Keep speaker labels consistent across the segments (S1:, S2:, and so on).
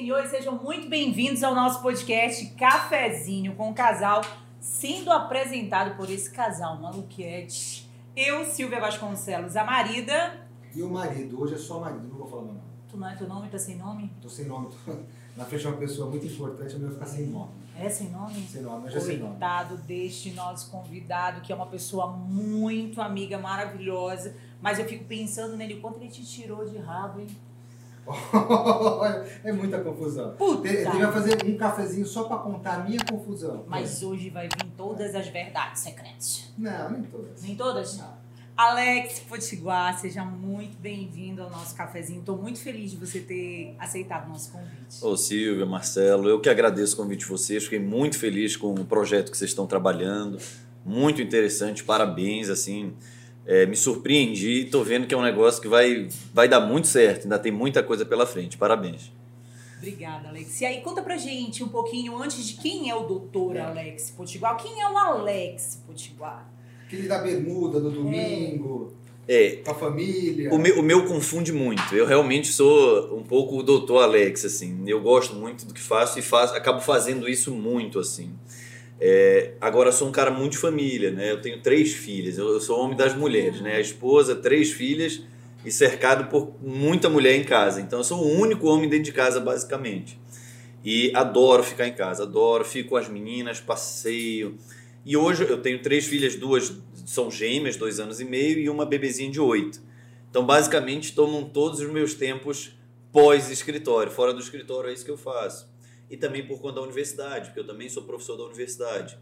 S1: senhores, sejam muito bem-vindos ao nosso podcast Cafezinho com o Casal, sendo apresentado por esse casal maluquete. Eu, Silvia Vasconcelos, a marida.
S2: E o marido, hoje é só marido, não vou falar meu nome.
S1: Tu não é teu nome? Tá sem nome?
S2: Tô sem nome, tô na frente de uma pessoa muito importante, eu vou ficar sem nome.
S1: É sem nome?
S2: Sem nome, mas já sem nome.
S1: Coitado deste nosso convidado, que é uma pessoa muito amiga, maravilhosa. Mas eu fico pensando nele, o quanto ele te tirou de rabo, hein?
S2: É muita confusão.
S1: Puta.
S2: Ele vai fazer um cafezinho só pra contar a minha confusão.
S1: Mas hoje vai vir todas as verdades secretas.
S2: Não, nem todas.
S1: Nem todas?
S2: Não.
S1: Alex Potiguar, seja muito bem-vindo ao nosso cafezinho. Estou muito feliz de você ter aceitado o nosso convite.
S3: Ô Silvia, Marcelo, eu que agradeço o convite de vocês. Fiquei muito feliz com o projeto que vocês estão trabalhando. Muito interessante, parabéns, assim. É, me surpreendi, estou vendo que é um negócio que vai, vai dar muito certo, ainda tem muita coisa pela frente. Parabéns.
S1: Obrigada, Alex. E aí, conta pra gente um pouquinho antes de quem é o doutor Alex Potiguar. Quem é o Alex Potiguar?
S2: Aquele da bermuda no domingo,
S3: É,
S2: com a família.
S3: o meu, o meu confunde muito. Eu realmente sou um pouco o doutor Alex, assim. Eu gosto muito do que faço e faço, acabo fazendo isso muito, assim. É, agora, sou um cara muito de família, né? Eu tenho três filhas. Eu, eu sou homem das mulheres, né? A esposa, três filhas e cercado por muita mulher em casa. Então, eu sou o único homem dentro de casa, basicamente. E adoro ficar em casa, adoro, fico com as meninas, passeio. E hoje eu tenho três filhas, duas são gêmeas, dois anos e meio, e uma bebezinha de oito. Então, basicamente, tomam todos os meus tempos pós-escritório. Fora do escritório é isso que eu faço. E também por conta da universidade, porque eu também sou professor da universidade.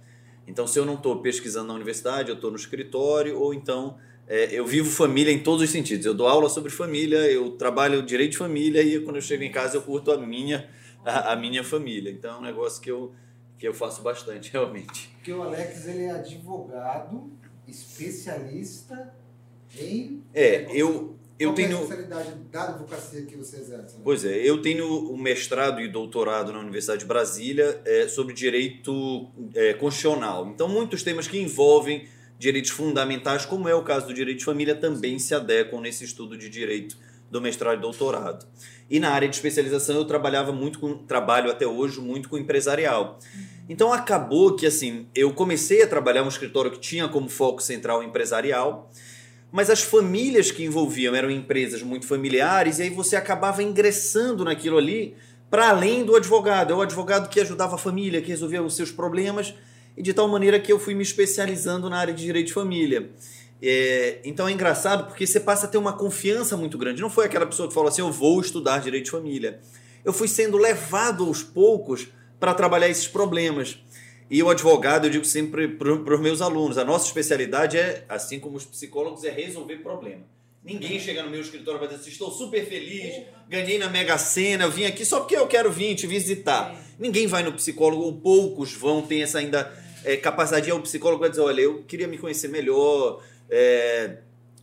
S3: Então, se eu não estou pesquisando na universidade, eu estou no escritório, ou então é, eu vivo família em todos os sentidos. Eu dou aula sobre família, eu trabalho direito de família, e quando eu chego em casa eu curto a minha, a, a minha família. Então, é um negócio que eu, que eu faço bastante, realmente.
S2: Porque o Alex, ele é advogado, especialista em...
S3: É, eu, eu
S2: Qual é a
S3: tenho.
S2: especialidade da advocacia que você exerce? Alex?
S3: Pois é, eu tenho o mestrado e doutorado na Universidade de Brasília é, sobre direito é, constitucional. Então, muitos temas que envolvem direitos fundamentais, como é o caso do direito de família, também se adequam nesse estudo de direito do mestrado e doutorado. E na área de especialização eu trabalhava muito com, trabalho até hoje muito com empresarial. Então acabou que assim, eu comecei a trabalhar um escritório que tinha como foco central empresarial, mas as famílias que envolviam eram empresas muito familiares, e aí você acabava ingressando naquilo ali para além do advogado. É o advogado que ajudava a família, que resolvia os seus problemas, e de tal maneira que eu fui me especializando na área de direito de família. É, então é engraçado porque você passa a ter uma confiança muito grande. Não foi aquela pessoa que falou assim: eu vou estudar direito de família. Eu fui sendo levado aos poucos para trabalhar esses problemas. E o advogado, eu digo sempre para os meus alunos: a nossa especialidade é, assim como os psicólogos, é resolver problema. Ninguém chega no meu escritório e vai dizer assim, estou super feliz, ganhei na Mega Sena, vim aqui só porque eu quero vir te visitar. Ninguém vai no psicólogo, ou poucos vão, tem essa ainda é, capacidade ao psicólogo e dizer, olha, eu queria me conhecer melhor, é,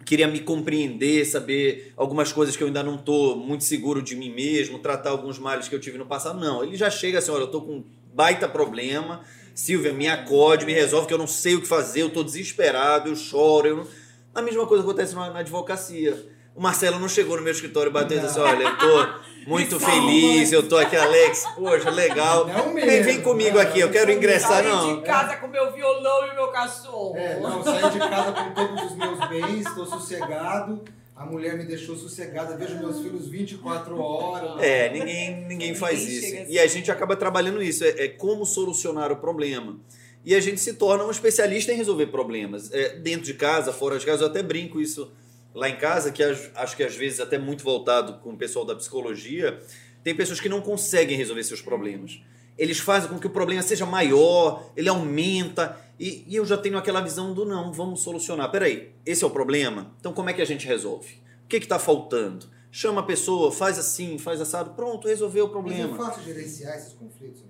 S3: queria me compreender, saber algumas coisas que eu ainda não estou muito seguro de mim mesmo, tratar alguns males que eu tive no passado. Não, ele já chega assim, olha, eu estou com um baita problema, Silvia, me acode, me resolve que eu não sei o que fazer, eu estou desesperado, eu choro. Eu... A mesma coisa acontece na, na advocacia. O Marcelo não chegou no meu escritório e bateu e disse assim, olha, eu tô muito feliz, eu tô aqui, Alex, poxa, legal.
S2: Não
S3: Vem,
S2: mesmo,
S3: vem comigo
S2: não,
S3: aqui, eu quero
S2: não
S3: ingressar,
S1: Saí
S3: não.
S1: de casa com meu violão e meu cachorro.
S2: É, não, saí de casa com todos os meus bens, estou sossegado. A mulher me deixou sossegada, vejo meus filhos 24 horas.
S3: É, ninguém, ninguém faz
S1: Ninguém
S3: isso.
S1: assim.
S3: E a gente acaba trabalhando isso, é, é como solucionar o problema. E a gente se torna um especialista em resolver problemas. É, dentro de casa, fora de casa, eu até brinco isso lá em casa, que acho que às vezes até muito voltado com o pessoal da psicologia, tem pessoas que não conseguem resolver seus problemas. Eles fazem com que o problema seja maior, ele aumenta, e, e eu já tenho aquela visão do não, vamos solucionar. Peraí, esse é o problema? Então como é que a gente resolve? O que está faltando? Chama a pessoa, faz assim, faz assado, pronto, resolveu o
S2: Mas é
S3: problema.
S2: fácil gerenciar esses conflitos?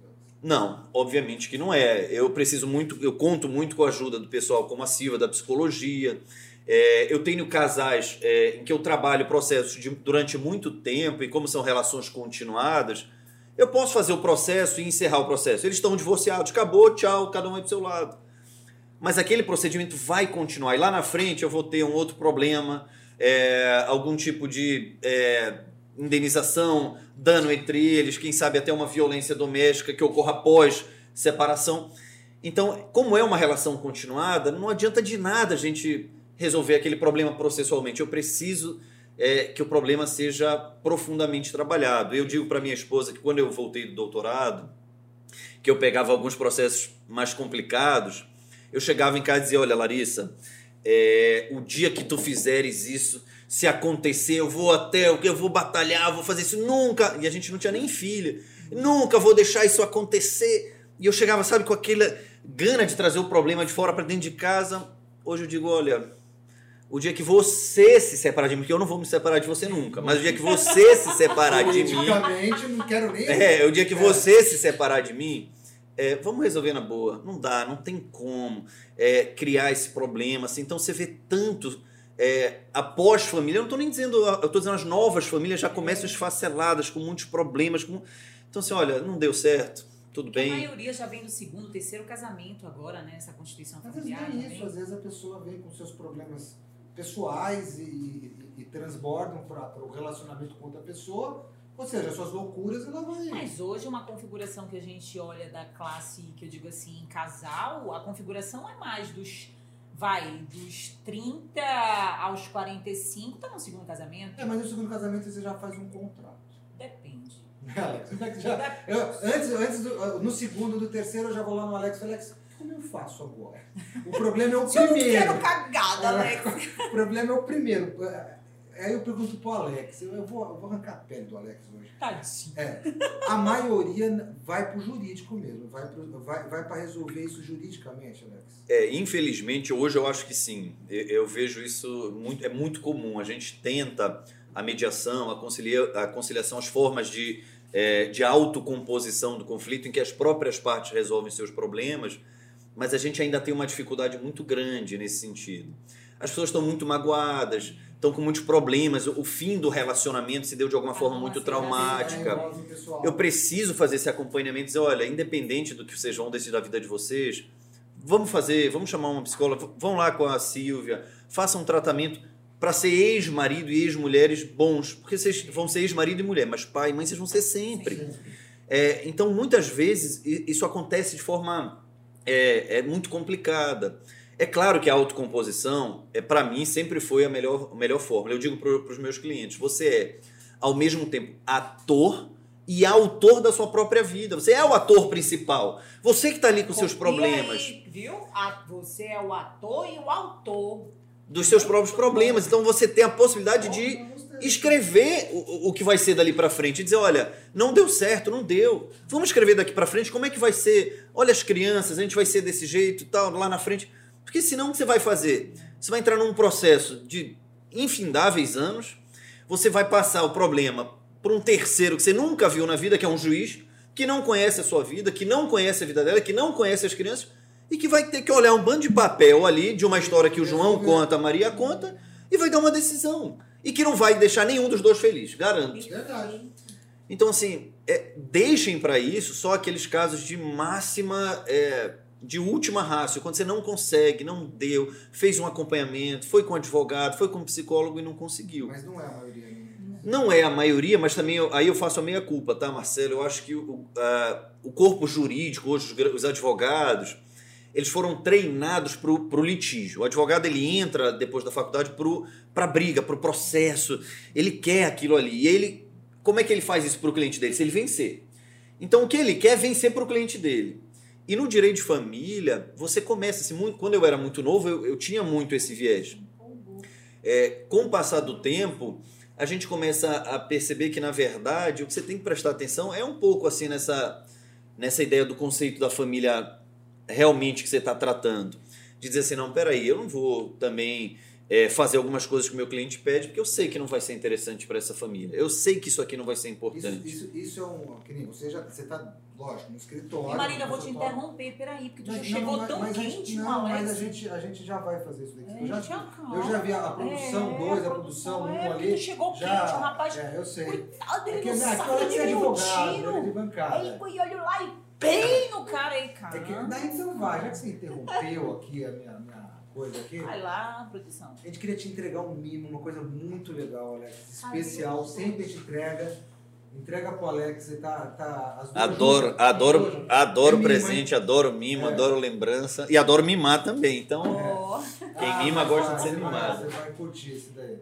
S3: Não, obviamente que não é. Eu preciso muito, eu conto muito com a ajuda do pessoal como a Silva da psicologia. É, eu tenho casais é, em que eu trabalho processos de- durante muito tempo e como são relações continuadas, eu posso fazer o processo e encerrar o processo. Eles estão divorciados, acabou, tchau, cada um é do seu lado. Mas aquele procedimento vai continuar e lá na frente eu vou ter um outro problema, é, algum tipo de é, indenização, dano entre eles, quem sabe até uma violência doméstica que ocorra após separação. Então, como é uma relação continuada, não adianta de nada a gente resolver aquele problema processualmente. Eu preciso é, que o problema seja profundamente trabalhado. Eu digo para minha esposa que quando eu voltei do doutorado, que eu pegava alguns processos mais complicados, eu chegava em casa e dizia: Olha, Larissa, é, o dia que tu fizeres isso, se acontecer, eu vou até, eu vou batalhar, vou fazer isso nunca. E a gente não tinha nem filha, nunca vou deixar isso acontecer. E eu chegava, sabe, com aquela gana de trazer o problema de fora para dentro de casa. Hoje eu digo: Olha, o dia que você se separar de mim, porque eu não vou me separar de você nunca, mas o dia que você se separar de mim.
S2: Não quero nem.
S3: É, o dia que você se separar de mim, é, vamos resolver na boa. Não dá, não tem como é, criar esse problema. Assim. Então você vê tanto é, após família, eu não estou nem dizendo, eu estou dizendo as novas famílias já começam esfaceladas, com muitos problemas. Com... Então, assim, olha, não deu certo, tudo
S1: Porque
S3: bem.
S1: A maioria já vem do segundo, terceiro casamento agora, né? Essa constituição
S2: Às vezes
S1: familiar.
S2: nem
S1: também.
S2: isso, às vezes a pessoa vem com seus problemas pessoais e, e- e transbordam para o relacionamento com outra pessoa, ou seja, suas loucuras ela vai.
S1: Mas hoje uma configuração que a gente olha da classe, que eu digo assim, casal, a configuração é mais dos, vai, dos 30 aos 45, tá no segundo casamento?
S2: É, mas no segundo casamento você já faz um contrato.
S1: Depende.
S2: Alex, é já- eu- antes, antes do- no segundo, do terceiro, eu já vou lá no Alex Alex, como eu faço agora? O problema é o
S1: Se eu não
S2: primeiro.
S1: quero cagada, Alex.
S2: O problema é o primeiro. Aí eu pergunto pro Alex, eu eu vou, eu vou arrancar a pele do Alex hoje.
S1: Tadinho.
S2: É, a maioria vai pro jurídico mesmo, vai, pro, vai, vai para resolver isso juridicamente, Alex.
S3: É, infelizmente, hoje eu acho que sim. Eu, eu vejo isso muito, é muito comum. A gente tenta a mediação, a, concilia, a conciliação, as formas de, é, de autocomposição do conflito, em que as próprias partes resolvem seus problemas, mas a gente ainda tem uma dificuldade muito grande nesse sentido. As pessoas estão muito magoadas, estão com muitos problemas, o fim do relacionamento se deu de alguma forma muito traumática.
S2: o pessoal.
S3: Eu preciso fazer esse acompanhamento e dizer, olha, independente do que vocês vão decidir da vida de vocês, vamos fazer, vamos chamar uma psicóloga, vão lá com a Silvia, façam um tratamento para ser ex-marido e ex-mulheres bons, porque vocês vão ser ex-marido e mulher, mas pai e mãe vocês vão ser sempre. É, então, muitas vezes, isso acontece de forma é, é muito complicada. É claro que a autocomposição, é, para mim, sempre foi a melhor, a melhor fórmula. Eu digo para os meus clientes: você é, ao mesmo tempo, ator e autor da sua própria vida. Você é o ator principal. Você que está ali com seus problemas,
S1: aí, viu? Você é o ator e o autor.
S3: dos seus próprios problemas. Então, você tem a possibilidade de escrever o, o que vai ser dali pra frente e dizer, olha, não deu certo, não deu. Vamos escrever daqui pra frente como é que vai ser. Olha as crianças, a gente vai ser desse jeito e tal, lá na frente. Porque senão o que você vai fazer? Você vai entrar num processo de infindáveis anos, você vai passar o problema para um terceiro que você nunca viu na vida, que é um juiz, que não conhece a sua vida, que não conhece a vida dela, que não conhece as crianças, e que vai ter que olhar um bando de papel ali de uma história que o João conta, a Maria conta, e vai dar uma decisão. E que não vai deixar nenhum dos dois feliz, garanto.
S2: Verdade.
S3: Então, assim, é, deixem para isso só aqueles casos de máxima, é, de última rácio, quando você não consegue, não deu, fez um acompanhamento, foi com advogado, foi com psicólogo e não conseguiu.
S2: Mas não é a maioria ainda.
S3: Não é a maioria, mas também eu- aí eu faço a meia culpa, tá, Marcelo? Eu acho que o, a- o corpo jurídico, hoje, os os advogados, eles foram treinados para o litígio. O advogado ele entra depois da faculdade para a briga, para o processo. Ele quer aquilo ali. E ele, como é que ele faz isso para o cliente dele? Se ele vencer. Então o que ele quer é vencer para o cliente dele. E no direito de família, você começa assim, muito, quando eu era muito novo, eu, eu tinha muito esse viés. É, com o passar do tempo, a gente começa a perceber que, na verdade, o que você tem que prestar atenção é um pouco assim nessa, nessa ideia do conceito da família realmente que você está tratando. De dizer assim, não, peraí, eu não vou também é, fazer algumas coisas que o meu cliente pede, porque eu sei que não vai ser interessante para essa família. Eu sei que isso aqui não vai ser
S2: Isso,
S3: importante.
S2: isso, isso é um. Que nem você já. Você tá, lógico, no escritório.
S1: E Marília, eu vou te interromper, peraí, porque tu
S2: Mas-
S1: já
S2: não,
S1: chegou
S2: mas-
S1: tão
S2: mas
S1: quente
S2: Não, mas a gente, a gente já vai fazer isso daqui.
S1: É,
S2: eu, já, eu já vi a produção
S1: É,
S2: 2, a
S1: a
S2: produção 1
S1: produção, é,
S2: um
S1: porque
S2: ali.
S1: tu chegou
S2: já,
S1: quente, o rapaz-
S2: É, eu sei.
S1: Coitado,
S2: É
S1: ele
S2: que
S1: não
S2: aqui
S1: sabe onde
S2: é
S1: veio o
S2: advogado, ele é de
S1: tiro.
S2: bancada.
S1: Aí olha lá e bem no cara aí, cara.
S2: É que, daí então vai, já que você interrompeu aqui a minha, minha coisa aqui.
S1: Vai lá, produção.
S2: A gente queria te entregar um mimo, uma coisa muito legal, Alex.
S1: Ai,
S2: Especial,
S1: Deus.
S2: sempre a gente entrega. Entrega pro Alex, ele tá. tá as duas
S3: Adoro,
S2: juntas, as
S3: adoro,
S2: duas juntas.
S3: adoro
S2: É mimo,
S3: presente,
S2: hein?
S3: adoro mimo,
S2: É.
S3: adoro lembrança e adoro mimar também. Então,
S1: Ó,
S3: Quem mima gosta de
S2: vai,
S3: ser
S2: você vai-
S3: mimado.
S2: Você vai curtir isso daí.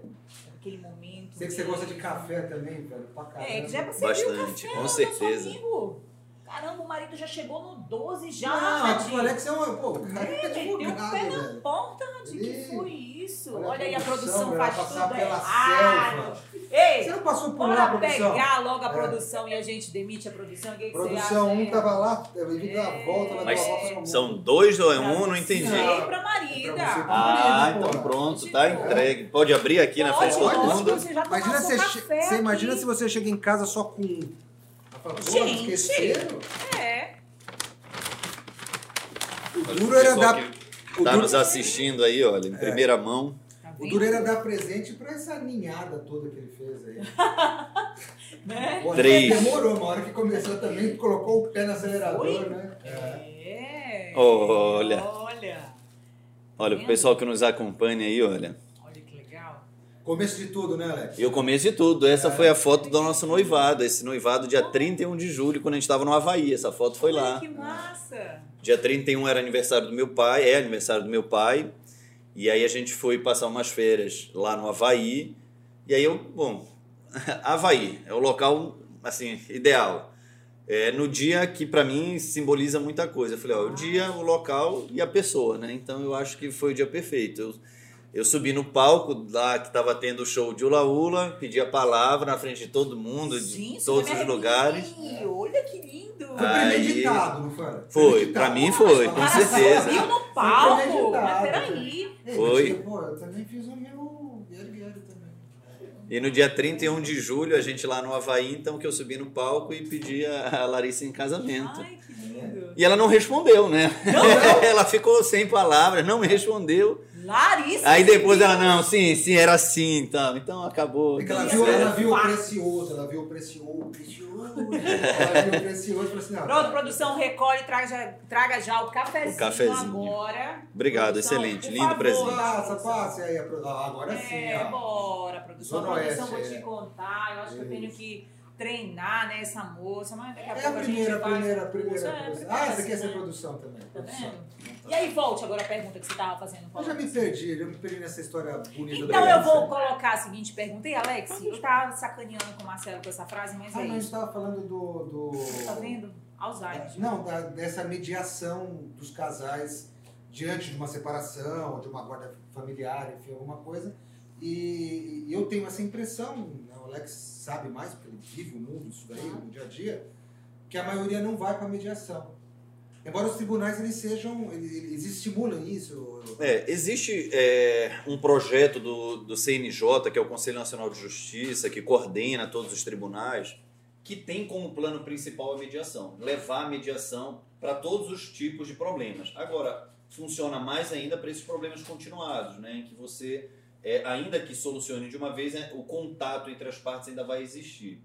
S1: aquele momento.
S2: Sei que você gosta de café também, velho. Pra caramba.
S1: É, que já é pra servir o
S3: Bastante,
S1: café,
S3: com
S1: né,
S3: certeza.
S1: amigo. Caramba, o marido já chegou no 12 já,
S2: Não,
S1: Radinho.
S2: o Alex é um. Pô, o cara é
S1: Meteu o pé na ponta, Radinho. Que foi isso?
S2: olha a
S1: Olha aí, a
S2: produção,
S1: produção
S2: velho,
S1: faz tudo
S2: pela
S1: errado.
S2: Você
S1: Ei,
S2: não passou por lá,
S1: bora
S2: produção?
S1: pegar logo a
S2: É.
S1: produção e a gente demite a produção. O que, você
S2: Produção
S1: acha?
S2: 1 um tava lá, eu vim dar a
S1: É.
S2: volta,
S3: mas
S2: a volta mundo.
S3: são dois ou é um? Não
S1: você
S3: entendi.
S1: E pra marida.
S2: É pra você,
S3: Ah,
S2: Marido,
S3: então pronto, tá entregue. Pode abrir aqui na frente de todo mundo.
S1: Você já
S2: Imagina, você, você se você chega em casa só com um.
S1: Gente.
S2: esqueceram?
S1: É.
S2: O duro era dar. O
S3: tá
S2: duro,
S3: nos assistindo aí, olha, em primeira mão.
S1: Tá
S2: o duro era dar presente pra essa ninhada toda que ele fez aí.
S1: Né?
S2: Pô,
S3: Três.
S2: Demorou, uma hora que começou também, colocou o pé no acelerador,
S1: Foi?
S2: né? É.
S1: É.
S3: Olha.
S1: Olha.
S3: Olha, pro pessoal que nos acompanha aí, olha.
S2: Começo de tudo, né, Alex?
S3: E o começo de tudo, essa foi a foto do nosso noivado. Esse noivado dia 31 de julho, quando a gente estava no Havaí. Essa foto foi
S1: Olha
S3: lá.
S1: que massa.
S3: Dia 31 era aniversário do meu pai, é aniversário do meu pai. E aí a gente foi passar umas férias lá no Havaí. E aí eu, bom, Havaí é o local, assim, ideal. É no dia que para mim simboliza muita coisa. Eu falei, ó, o dia, o local e a pessoa, né? Então eu acho que foi o dia perfeito. Eu, eu subi no palco lá que estava tendo o show de Ula Ula, pedi a palavra na frente de todo mundo, de
S1: Gente, isso
S3: todos os lugares.
S1: arrepiei. Olha que lindo.
S2: Foi premeditado, não foi?
S3: Foi, pra mim foi, com
S1: Cara,
S3: certeza.
S1: Subiu no palco. Mas peraí.
S3: Foi.
S2: Pô, eu também fiz o meu guerreiro também.
S3: E no dia 31 de julho, a gente lá no Havaí, então, que eu subi no palco e pedi a a Larissa em casamento.
S1: Ai, que lindo.
S3: E ela não respondeu, né? ela ficou sem palavras, não me respondeu.
S1: Larissa.
S3: Aí depois ela, não, sim, sim, era assim, então. Então acabou.
S2: Porque ela
S3: tudo
S2: viu,
S3: certo.
S2: ela viu o precioso, ela viu o precioso, precioso. Ela viu o precioso e falou assim, não,
S1: Pronto, produção, recolhe e traga, traga já o cafezinho,
S3: O cafezinho.
S1: agora.
S3: Obrigado,
S1: Produção,
S3: excelente, lindo
S1: favor,
S3: presente.
S2: Passa, passa aí. ah, Agora sim,
S1: É,
S2: ó.
S1: bora, produção.
S2: Zona
S1: produção,
S2: Oeste,
S1: vou
S2: é.
S1: te contar. Eu acho que eu tenho que treinar, né, essa moça, mas daqui a
S2: É a
S1: pouco
S2: primeira,
S1: a faz
S2: primeira, a
S1: um
S2: primeira.
S1: curso. É, primeira,
S2: Ah, você quer ser produção também.
S1: Tá
S2: Produção.
S1: E aí, volte agora a pergunta que você estava fazendo.
S2: Eu já me perdi, eu me perdi nessa história bonita
S1: Então eu vou colocar a seguinte pergunta. E Alex, eu tava sacaneando com o Marcelo com essa frase, mas
S2: Ah,
S1: é
S2: não, a gente estava falando do. do...
S1: Tá vendo? Alzheimer.
S2: Não, da- dessa mediação dos casais diante de uma separação, de uma guarda familiar, enfim, alguma coisa. E, eu tenho essa impressão, Alex sabe mais, porque ele vive o mundo, isso daí, no dia a dia, que a maioria não vai para a mediação. Embora os tribunais eles sejam, eles, eles estimulam isso.
S3: É, existe é, um projeto do, do CNJ, que é o Conselho Nacional de Justiça, que coordena todos os tribunais, que tem como plano principal a mediação, levar a mediação para todos os tipos de problemas. Agora, funciona mais ainda para esses problemas continuados, né, em que você, é, ainda que solucione de uma vez, né, o contato entre as partes ainda vai existir.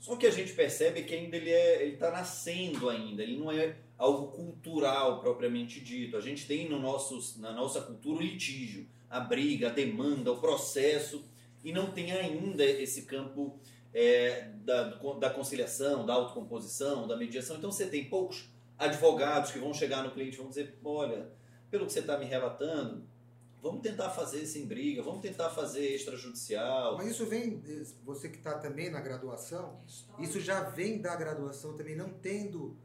S3: Só que a gente percebe que ainda ele é, está nascendo ainda, ele não é algo cultural propriamente dito. A gente tem no nosso, na nossa cultura o litígio, a briga, a demanda, o processo, e não tem ainda esse campo é, da, da conciliação, da autocomposição, da mediação. Então você tem poucos advogados que vão chegar no cliente e vão dizer, olha, pelo que você está me relatando, vamos tentar fazer sem briga, vamos tentar fazer extrajudicial.
S2: Mas isso vem, você que está também na graduação, isso já vem da graduação também, não tendo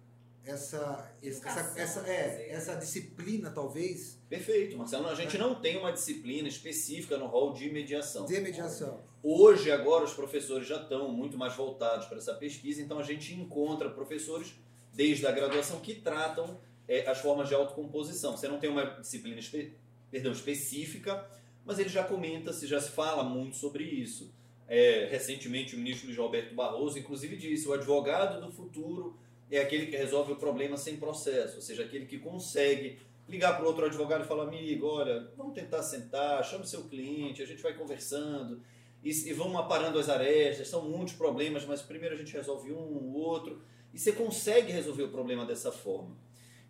S2: essa, essa,
S1: Educação,
S2: essa, é, essa disciplina, talvez,
S3: Perfeito, Marcelo. A gente não tem uma disciplina específica no rol de mediação.
S2: de mediação.
S3: Hoje, agora, os professores já estão muito mais voltados para essa pesquisa, então a gente encontra professores desde a graduação que tratam é, as formas de autocomposição. Você não tem uma disciplina espe- perdão, específica, mas ele já comenta, se já se fala muito sobre isso. É, recentemente, o ministro Luiz Roberto Barroso, inclusive, disse: o advogado do futuro é aquele que resolve o problema sem processo, ou seja, aquele que consegue ligar para outro advogado e falar: amigo, olha, vamos tentar sentar, chama o seu cliente, a gente vai conversando e, e vamos aparando as arestas. São muitos problemas, mas primeiro a gente resolve um, o outro. E você consegue resolver o problema dessa forma.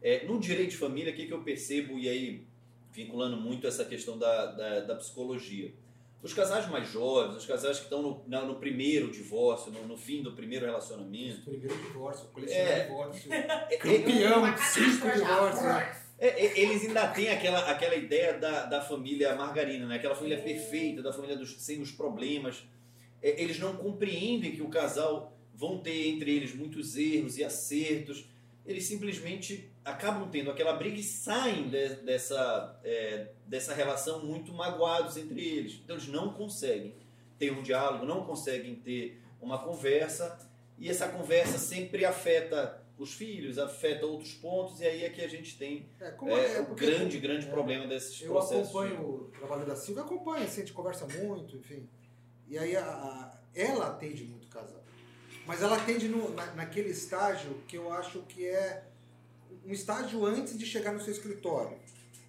S3: É, no direito de família, o que, que eu percebo, e aí vinculando muito essa questão da, da, da psicologia. Os casais mais jovens, os casais que estão no, no primeiro divórcio, no, no, fim do primeiro relacionamento.
S2: Primeiro divórcio, colecionar
S3: É.
S2: divórcio.
S3: É,
S2: Campeão, cinco divórcios.
S3: É, é, eles ainda têm aquela, aquela ideia da, da família margarina, né? aquela família perfeita, da família dos, sem os problemas. É, eles não compreendem que o casal vão ter entre eles muitos erros e acertos. Eles simplesmente acabam tendo aquela briga e saem de- dessa, é, dessa relação muito magoados entre eles. Então eles não conseguem ter um diálogo, não conseguem ter uma conversa e essa conversa sempre afeta os filhos, afeta outros pontos e aí é que a gente tem
S2: É,
S3: é,
S2: é,
S3: o
S2: porque
S3: grande, grande
S2: é,
S3: problema desses
S2: Eu
S3: processos.
S2: acompanho o trabalho da Silvia, acompanho, assim, a gente conversa muito, enfim. E aí a- a- ela atende muito casal. Mas ela atende no- na- naquele estágio que eu acho que é um estágio antes de chegar no seu escritório.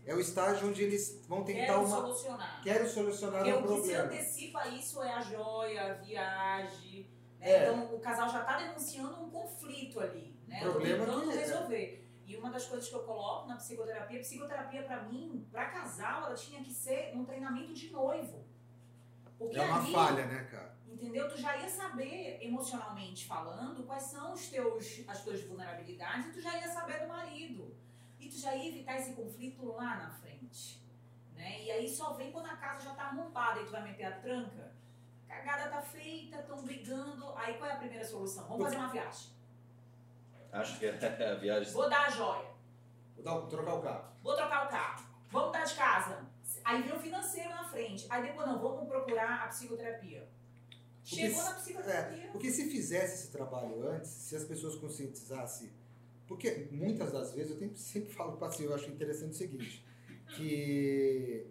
S2: É o estágio onde eles vão tentar
S1: Quero
S2: uma.
S1: solucionar.
S2: Quero solucionar
S1: Porque
S2: um
S1: o que se
S2: problema.
S1: antecipa isso é a joia, a viagem. né?
S2: É.
S1: Então o casal já está denunciando um conflito ali. Né? Eu tô
S2: Problema
S1: tentando
S2: que é.
S1: resolver. E uma das coisas que eu coloco na psicoterapia, psicoterapia para mim, para casal, ela tinha que ser um treinamento de noivo. Porque
S2: É uma
S1: ali,
S2: falha, né, cara?
S1: Entendeu? Tu já ia saber, emocionalmente falando, quais são os teus, as tuas vulnerabilidades e tu já ia saber do marido. E tu já ia evitar esse conflito lá na frente. Né? E aí só vem quando a casa já tá arrombada e tu vai meter a tranca. A cagada tá feita, estão brigando. Aí qual é a primeira solução? Vamos fazer uma viagem.
S3: Acho que é a viagem.
S1: Vou dar a joia.
S2: Vou dar- trocar o carro.
S1: Vou trocar o carro. Vamos dar de casa. Aí vem o financeiro na frente. Aí depois, não, vamos procurar a psicoterapia.
S2: Porque
S1: Chegou
S2: se-
S1: na psicoterapia.
S2: Porque se fizesse esse trabalho antes, se as pessoas conscientizassem. Porque muitas das vezes, eu sempre, falo para si, eu acho interessante o seguinte: que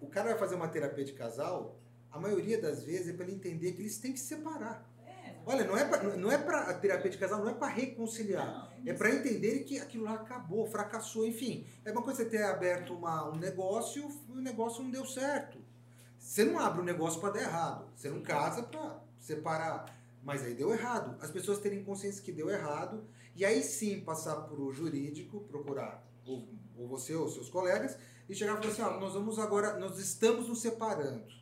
S2: o cara vai fazer uma terapia de casal, a maioria das vezes é para ele entender que eles têm que se separar.
S1: É,
S2: Olha, não é pra, não é a terapia de casal, não é para reconciliar.
S1: não,
S2: É para entenderem que aquilo lá acabou, fracassou, enfim. É uma coisa você ter aberto uma, um negócio e o negócio não deu certo. Você não abre um negócio para dar errado. Você não casa para separar. Mas aí deu errado. As pessoas terem consciência que deu errado e aí sim passar para o jurídico, procurar ou, ou você ou seus colegas e chegar e falar assim: ó, nós vamos agora, nós estamos nos separando.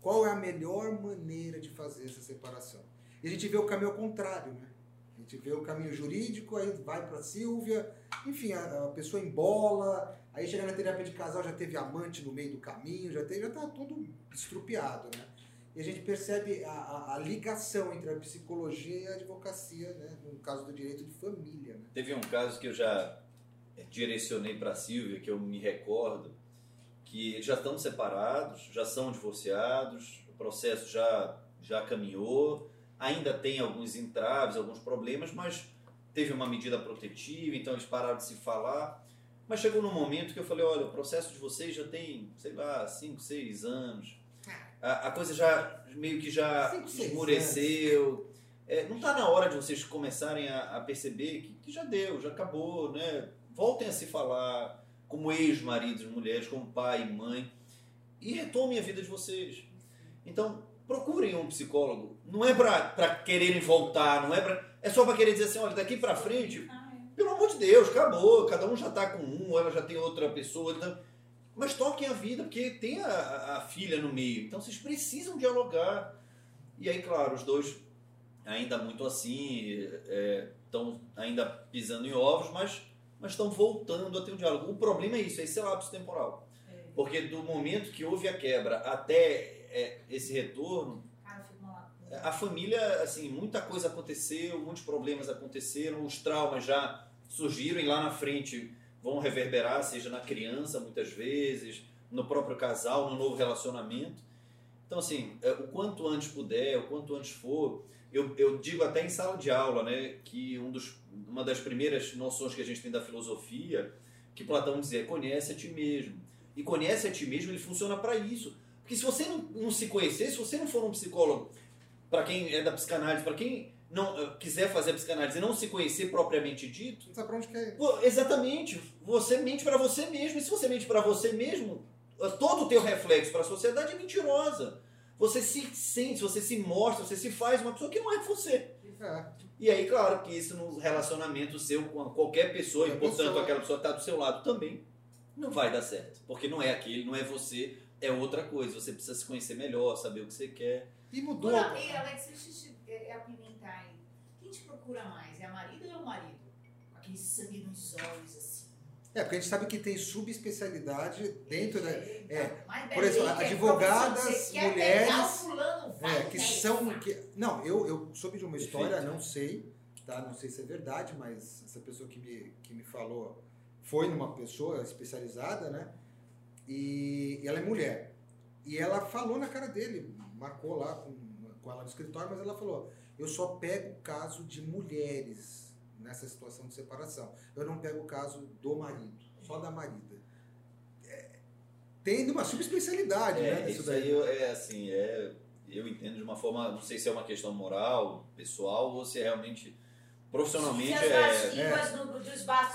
S2: Qual é a melhor maneira de fazer essa separação? E a gente vê o caminho ao contrário, né? A gente vê o caminho jurídico, aí vai para Silvia, enfim, a, a pessoa embola, aí chega na terapia de casal, já teve amante no meio do caminho, já teve, já tá estrupiado, né? E a gente percebe a, a- a ligação entre a psicologia e a advocacia, né? No caso do direito de família, né?
S3: Teve um caso que eu já direcionei para a Silvia, que eu me recordo, que eles já estão separados, já são divorciados, o processo já, já caminhou, ainda tem alguns entraves, alguns problemas, mas teve uma medida protetiva, então eles pararam de se falar. Mas chegou num momento que eu falei, olha, o processo de vocês já tem, sei lá, 5, 6 anos. A, a coisa já meio que já
S2: Cinco, seis
S3: esmoreceu. É, não está na hora de vocês começarem a, a perceber que, que já deu, já acabou, né? Voltem a se falar como ex-maridos e mulheres, como pai e mãe, e retomem a vida de vocês. Então, procurem um psicólogo. Não é para quererem voltar, não é para. É só para querer dizer assim: olha, daqui para frente,
S1: é.
S3: Pelo amor de Deus, acabou. Cada um já está com um, ela já tem outra pessoa. Então... Mas toquem a vida, porque tem a, a- filha no meio. Então vocês precisam dialogar. E aí, claro, os dois ainda muito assim, estão ainda pisando em ovos, mas mas estão voltando a ter um diálogo. O problema é isso, é esse lapso temporal.
S1: É.
S3: Porque do momento que houve a quebra até é, esse retorno, a família, assim, muita coisa aconteceu, muitos problemas aconteceram, os traumas já surgiram e lá na frente vão reverberar, seja na criança muitas vezes, no próprio casal, no novo relacionamento. Então, assim, é, o quanto antes puder, o quanto antes for, eu, eu digo até em sala de aula, né, que um dos, uma das primeiras noções que a gente tem da filosofia, que Platão dizia, conhece a ti mesmo. E conhece a ti mesmo, ele funciona para isso. Porque se você não, não se conhecer, se você não for um psicólogo, para quem é da psicanálise, para quem não eh, quiser fazer a psicanálise e não se conhecer propriamente dito,
S2: Não sabe pra onde quer.
S3: Pô, exatamente. Você mente para você mesmo. E se você mente para você mesmo, eh, todo o teu reflexo para a sociedade é mentirosa. Você se sente, você se mostra, você se faz uma pessoa que não é você.
S2: É.
S3: E aí, claro que isso no relacionamento seu com qualquer pessoa, e
S2: Qualquer
S3: portanto
S2: pessoa.
S3: aquela pessoa está do seu lado também, não vai dar certo. Porque não é aquele, não é você, é outra coisa. Você precisa se conhecer melhor, saber o que você quer.
S2: E mudou.
S1: Agora, e Alex, deixa eu te é, apimentar aí. Quem te procura mais? É a marido ou é o marido? Com aquele sangue nos olhos, assim.
S2: É, porque a gente sabe que tem subespecialidade dentro da. é, por exemplo,
S1: é
S2: advogadas, mulheres, É, que são. Que, não, eu, eu soube de uma história, não sei, tá? Não sei se é verdade, mas essa pessoa que me, que me falou foi numa pessoa especializada, né? E, e ela é mulher. E ela falou na cara dele, marcou lá com, com ela no escritório, mas ela falou: eu só pego o caso de mulheres nessa situação de separação. Eu não pego o caso do marido, só da marida. É, tendo uma subespecialidade, né?
S3: É,
S2: nisso
S3: isso aí eu- é assim, é, eu entendo de uma forma, não sei se é uma questão moral, pessoal, ou se é realmente profissionalmente é,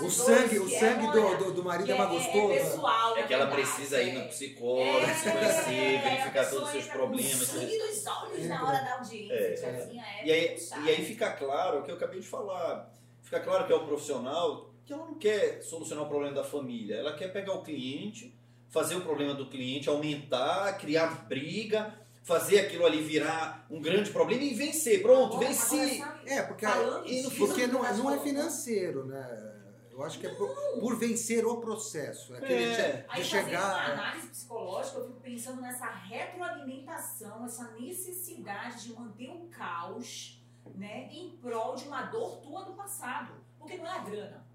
S1: dos
S2: O sangue, o
S1: é,
S2: sangue do, do, do marido é mais gostoso.
S1: É, pessoal,
S3: é que ela precisa ir
S1: é.
S3: no psicólogo, se conhecer, verificar todos os seus problemas.
S1: Com sangue nos olhos na hora da audiência,
S3: É,
S1: tiazinha, é
S3: E aí, e aí fica claro o que eu acabei de falar. Fica claro que é o profissional que ela não quer solucionar o problema da família. Ela quer pegar o cliente, fazer o problema do cliente aumentar, criar briga, fazer aquilo ali virar um grande problema e vencer. Pronto,
S1: Agora-
S3: venci.
S1: agora, sabe,
S2: É, porque,
S1: Falando
S3: e no
S1: disso,
S2: porque não, não é
S1: voltas,
S2: financeiro, né? Eu acho que é por, por vencer o processo. É aquele
S3: É.
S2: de,
S1: Aí
S2: de
S1: fazendo uma
S2: chegar.
S1: análise psicológica, eu fico pensando nessa retroalimentação, essa necessidade de manter o caos, né, em prol de uma dor tua do passado. Porque não é a grana.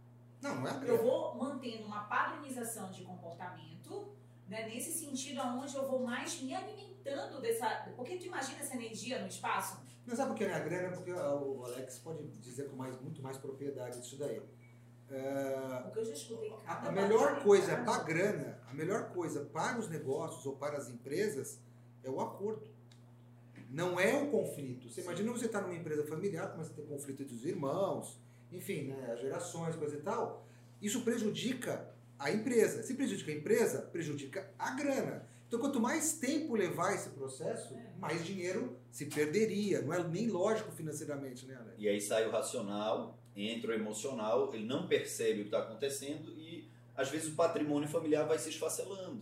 S2: Não, não é a
S1: Eu
S2: grana.
S1: vou mantendo uma padronização de comportamento, né, nesse sentido aonde eu vou mais me alimentando dessa... Porque tu imagina essa energia no espaço?
S2: Não sabe por que não é a grana? Porque o Alex pode dizer com mais, muito mais propriedade disso daí. É,
S1: eu já escutei
S2: A, melhor coisa para a grana, a melhor coisa para os negócios ou para as empresas é o acordo. Não é o conflito. Você imagina você estar numa empresa familiar, começa a ter conflito entre os irmãos, enfim, né, as gerações, coisa e tal. Isso prejudica a empresa. Se prejudica a empresa, prejudica a grana. Então, quanto mais tempo levar esse processo,
S1: É.
S2: mais dinheiro se perderia. Não é nem lógico financeiramente, né, Alex?
S3: E aí sai o racional, entra o emocional, ele não percebe o que está acontecendo e às vezes o patrimônio familiar vai se esfacelando.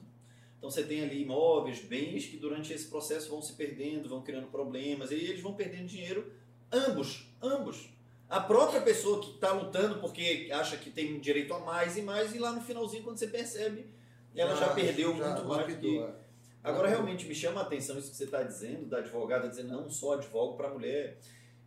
S3: Então você tem ali imóveis, bens que durante esse processo vão se perdendo, vão criando problemas e eles vão perdendo dinheiro, ambos, ambos. A própria pessoa que está lutando porque acha que tem direito a mais e mais e lá no finalzinho quando você percebe, ela já, perdeu
S2: já
S3: muito mais do que...
S2: é.
S3: Agora, realmente, me chama a atenção isso que você está dizendo, da advogada dizer, não, só advogo para mulher.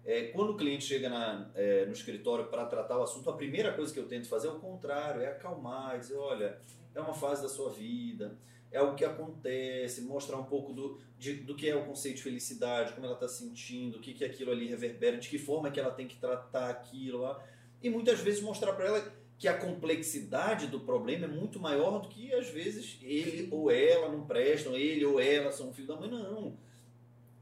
S3: É, quando o cliente chega na, é, no escritório para tratar o assunto, a primeira coisa que eu tento fazer é o contrário, é acalmar, dizer, olha, é uma fase da sua vida, é algo que acontece, mostrar um pouco do, de- do que é o conceito de felicidade, como ela está sentindo, o que, que aquilo ali reverbera, de que forma que ela tem que tratar aquilo lá. E muitas vezes mostrar para ela que a complexidade do problema é muito maior do que às vezes ele ou ela não prestam, ele ou ela são um filho da mãe, não.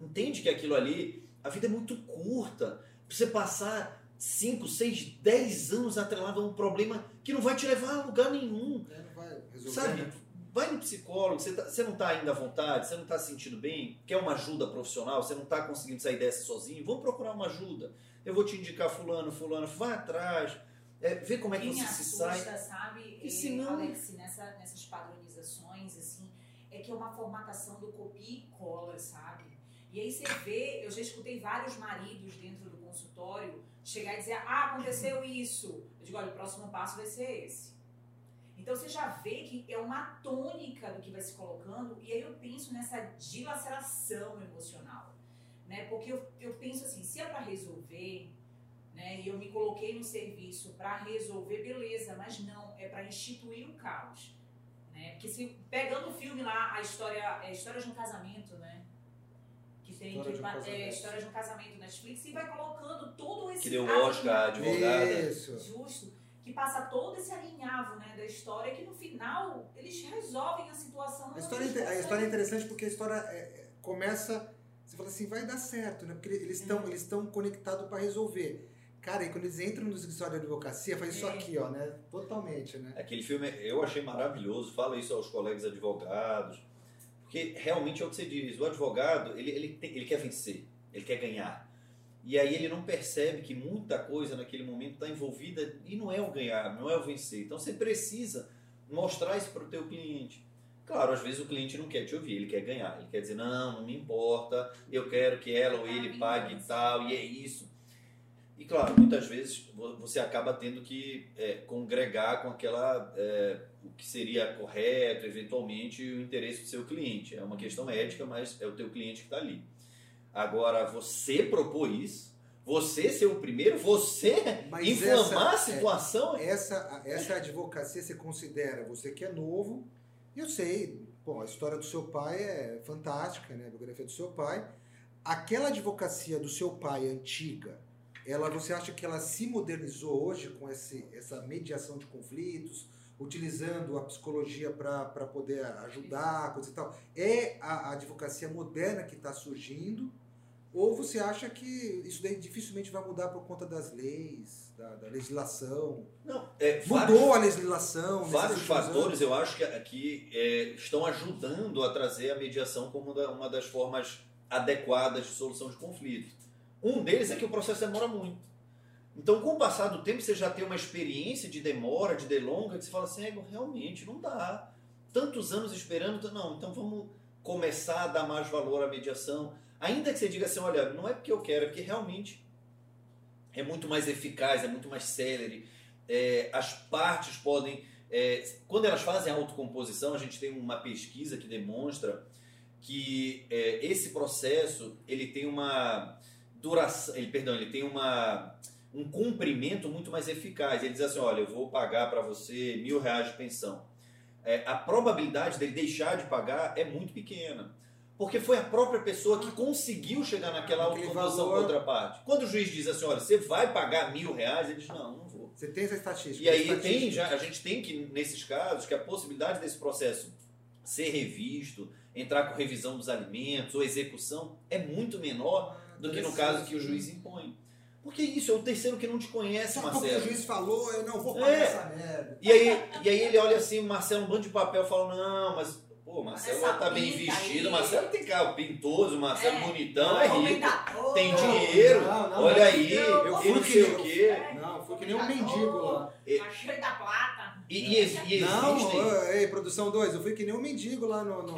S3: Entende que aquilo ali, a vida é muito curta. Pra você passar 5, 6, 10 anos atrelado a um problema que não vai te levar a lugar nenhum.
S2: É, não vai resolver,
S3: Sabe,
S2: né?
S3: vai no psicólogo, você, tá- você não está ainda à vontade, você não está se sentindo bem, quer uma ajuda profissional, você não está conseguindo sair dessa sozinho, vamos procurar uma ajuda. Eu vou te indicar fulano, fulano, vai atrás, é, vê como é que
S1: Quem
S3: você se
S1: assusta,
S3: sai.
S1: sabe,
S3: E
S1: eh,
S3: se não-
S1: Alex, nessa, nessas padronizações, assim, é que é uma formatação do copia e cola, sabe? E aí você vê, eu já escutei vários maridos dentro do consultório chegar e dizer, ah, aconteceu isso. Eu digo, olha, o próximo passo vai ser esse. Então você já vê que é uma tônica do que vai se colocando, e aí eu penso nessa dilaceração emocional. Né? Porque eu, eu penso assim, se é para resolver, né, e eu me coloquei no serviço para resolver, beleza, mas não, é para instituir o caos. Né? Porque se pegando o filme lá, a história, é história de um casamento, né? Que tem
S2: História
S1: que
S2: de um
S1: ba-
S2: casamento.
S1: é, história de um casamento Netflix e vai colocando todo esse
S3: Que deu Oscar, advogada.
S2: Isso.
S1: justo, que passa todo esse alinhavo né, da história que no final eles resolvem a situação.
S2: A história, é a história é interessante porque a história é, é, começa. Você fala assim, vai dar certo, né? Porque eles estão
S1: Uhum.
S2: eles estão conectados para resolver. Cara, e quando eles entram no escritório de advocacia, faz isso
S1: É.
S2: aqui, ó, né? Totalmente, né?
S3: Aquele filme eu achei maravilhoso, fala isso aos colegas advogados, porque realmente é o que você diz, o advogado ele, ele, tem- ele quer vencer, ele quer ganhar. E aí ele não percebe que muita coisa naquele momento está envolvida e não é o ganhar, não é o vencer. Então você precisa mostrar isso para o teu cliente. Claro, às vezes o cliente não quer te ouvir, ele quer ganhar. Ele quer dizer, não, não me importa, eu quero que ela ou ele pague e tal, e é isso. E claro, muitas vezes você acaba tendo que é, congregar com aquela é, o que seria correto, eventualmente, o interesse do seu cliente. É uma questão ética, mas é o teu cliente que está ali. Agora, você propor isso, você ser o primeiro, você mas inflamar essa, a é, situação.
S2: Essa, essa advocacia você considera, você que é novo, eu sei, bom, a história do seu pai é fantástica, né? A biografia do seu pai. Aquela advocacia do seu pai antiga, ela você acha que ela se modernizou hoje com esse, essa mediação de conflitos, utilizando a psicologia para poder ajudar, coisa e tal? É a, a advocacia moderna que está surgindo? Ou você acha que isso daí dificilmente vai mudar por conta das leis, da, da legislação?
S3: Não, é,
S2: Mudou vários, a legislação.
S3: Vários fatores, eu acho que aqui é, estão ajudando a trazer a mediação como uma das formas adequadas de solução de conflito. Um deles é que o processo demora muito. Então, com o passar do tempo, você já tem uma experiência de demora, de delonga, que você fala assim, é, realmente não dá. Tantos anos esperando, não, então vamos começar a dar mais valor à mediação. Ainda que você diga assim, olha, não é porque eu quero, é porque realmente é muito mais eficaz, é muito mais célere. É, as partes podem. É, quando elas fazem a autocomposição, a gente tem uma pesquisa que demonstra que é, esse processo ele tem uma duração, ele, perdão, ele tem uma, um cumprimento muito mais eficaz. Ele diz assim, olha, eu vou pagar para você mil reais de pensão. É, a probabilidade dele deixar de pagar é muito pequena. Porque foi a própria pessoa que conseguiu chegar naquela autocomposição valor... outra parte. Quando o juiz diz assim, olha, você vai pagar mil reais, ele diz, não, não vou.
S2: Você tem essa estatística.
S3: E aí tem, já, a gente tem que, nesses casos, que a possibilidade desse processo ser revisto, entrar com revisão dos alimentos ou execução, é muito menor do que no caso que o juiz impõe. Porque isso é o terceiro que não te conhece, Só Marcelo. Porque
S2: o juiz falou, eu não vou pagar é. essa merda.
S3: E aí, e aí ele olha assim, Marcelo, um bando de papel, fala, não, mas Pô, Marcelo tá bem vestido, aí. Marcelo tem carro pintoso, Marcelo é, bonitão, é rico, tem dinheiro, não, não, olha aí, eu, eu fui que o quê.
S2: Não, foi que nem um mendigo lá.
S1: Tá cheio da plata.
S3: E, e, e existem...
S2: Não, ei, produção 2, eu fui que nem um mendigo lá no, no...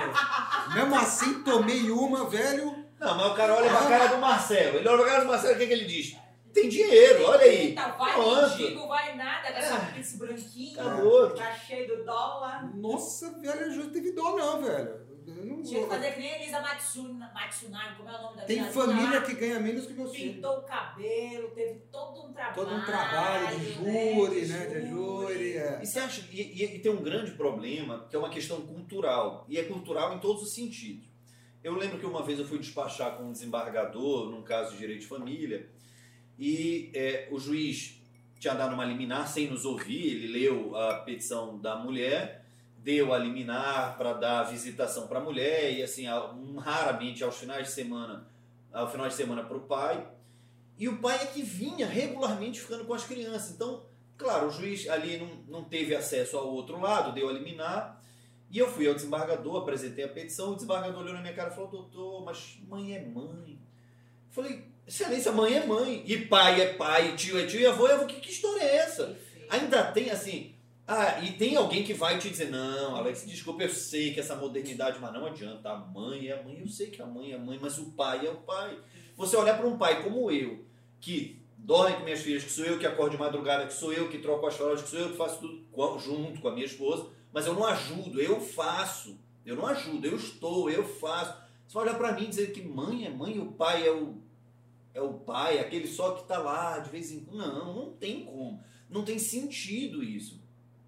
S2: Mesmo assim, tomei uma, velho...
S3: Não, mas o cara olha pra cara do Marcelo, ele olha pra cara do Marcelo, o que, que ele diz? tem dinheiro, olha aí.
S1: Eita, vai Pronto. mendigo, vai nada, é. só esse branquinho,
S3: Acabou.
S1: tá cheio do dólar.
S2: Nossa, velho, não teve dó não, velho.
S1: não Tinha que fazer que nem Elisa Matsuna, Matsunami, como é o nome da
S2: Tem família que ganha menos que você.
S1: Pintou o cabelo, teve todo um trabalho.
S2: Todo um trabalho de júri, né? De, né, júri. É.
S3: E você acha, e, e, e tem um grande problema, que é uma questão cultural. E é cultural em todos os sentidos. Eu lembro que uma vez eu fui despachar com um desembargador, num caso de direito de família, e é, o juiz tinha dado uma liminar sem nos ouvir, ele leu a petição da mulher, deu a liminar para dar visitação para a mulher e assim, raramente aos finais de semana, ao final de semana para o pai. E o pai é que vinha regularmente ficando com as crianças. Então, claro, o juiz ali não, não teve acesso ao outro lado, deu a liminar. E eu fui ao desembargador, apresentei a petição, o desembargador olhou na minha cara e falou, doutor, mas mãe é mãe. Eu falei, Excelência, mãe é mãe, e pai é pai, tio é tio, e avô é avô. Que, que história é essa? Ainda tem assim. Ah, e tem alguém que vai te dizer: não, Alex, desculpa, eu sei que essa modernidade, mas não adianta. A mãe é a mãe, eu sei que a mãe é a mãe, mas o pai é o pai. Você olhar para um pai como eu, que dorme com minhas filhas, que sou eu que acordo de madrugada, que sou eu que troco as fraldas, que sou eu que faço tudo junto com a minha esposa, mas eu não ajudo, eu faço. Eu não ajudo, eu estou, eu faço. Você vai olhar para mim e dizer que mãe é mãe, o pai é o é o pai, aquele só que está lá de vez em quando. Não, não tem como. Não tem sentido isso.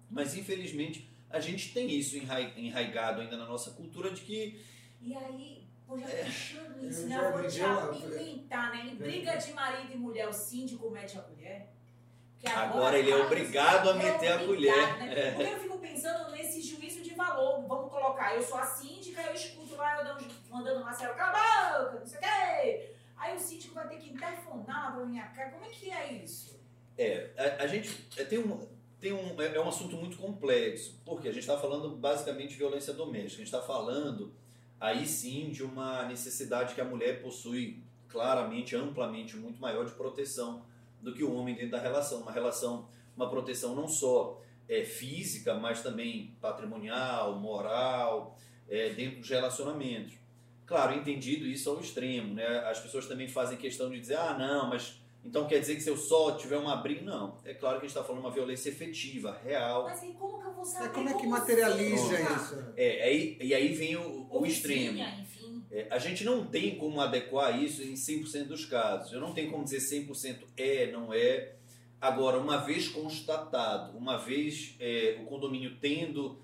S3: Mas infelizmente a gente tem isso enraigado ainda na nossa cultura de que.
S1: E aí, pô, já é, puxando isso, né? Eu vou te apimentar, né? Em briga de marido e mulher, o síndico mete a colher.
S3: Agora, agora, ele é obrigado a meter é a colher.
S1: Né? Porque eu fico pensando nesse juízo de valor. Vamos colocar, eu sou a síndica, eu escuto lá, eu dando, mandando uma Marcelo, cala a boca, não sei o quê. Aí o síndico vai ter que telefonar para minha casa. Como é que é isso?
S3: É, a, a gente é, tem um, tem um, é, é um assunto muito complexo, porque a gente está falando basicamente de violência doméstica. A gente está falando aí sim de uma necessidade que a mulher possui claramente, amplamente, muito maior de proteção do que o homem dentro da relação. Uma relação, uma proteção não só é, física, mas também patrimonial, moral, é, dentro dos relacionamentos. Claro, entendido isso ao extremo, né? As pessoas também fazem questão de dizer, ah, não, mas então quer dizer que se eu só tiver uma briga? Não. É claro que a gente está falando de uma violência efetiva, real.
S1: Mas aí como que eu vou saber?
S2: É, como é que materializa isso?
S3: É, aí, e aí vem o, o extremo.
S1: vizinha, enfim.
S3: É, a gente não tem como adequar isso em 100% dos casos. Eu não tenho como dizer 100% é, não é. Agora, uma vez constatado, uma vez é, o condomínio tendo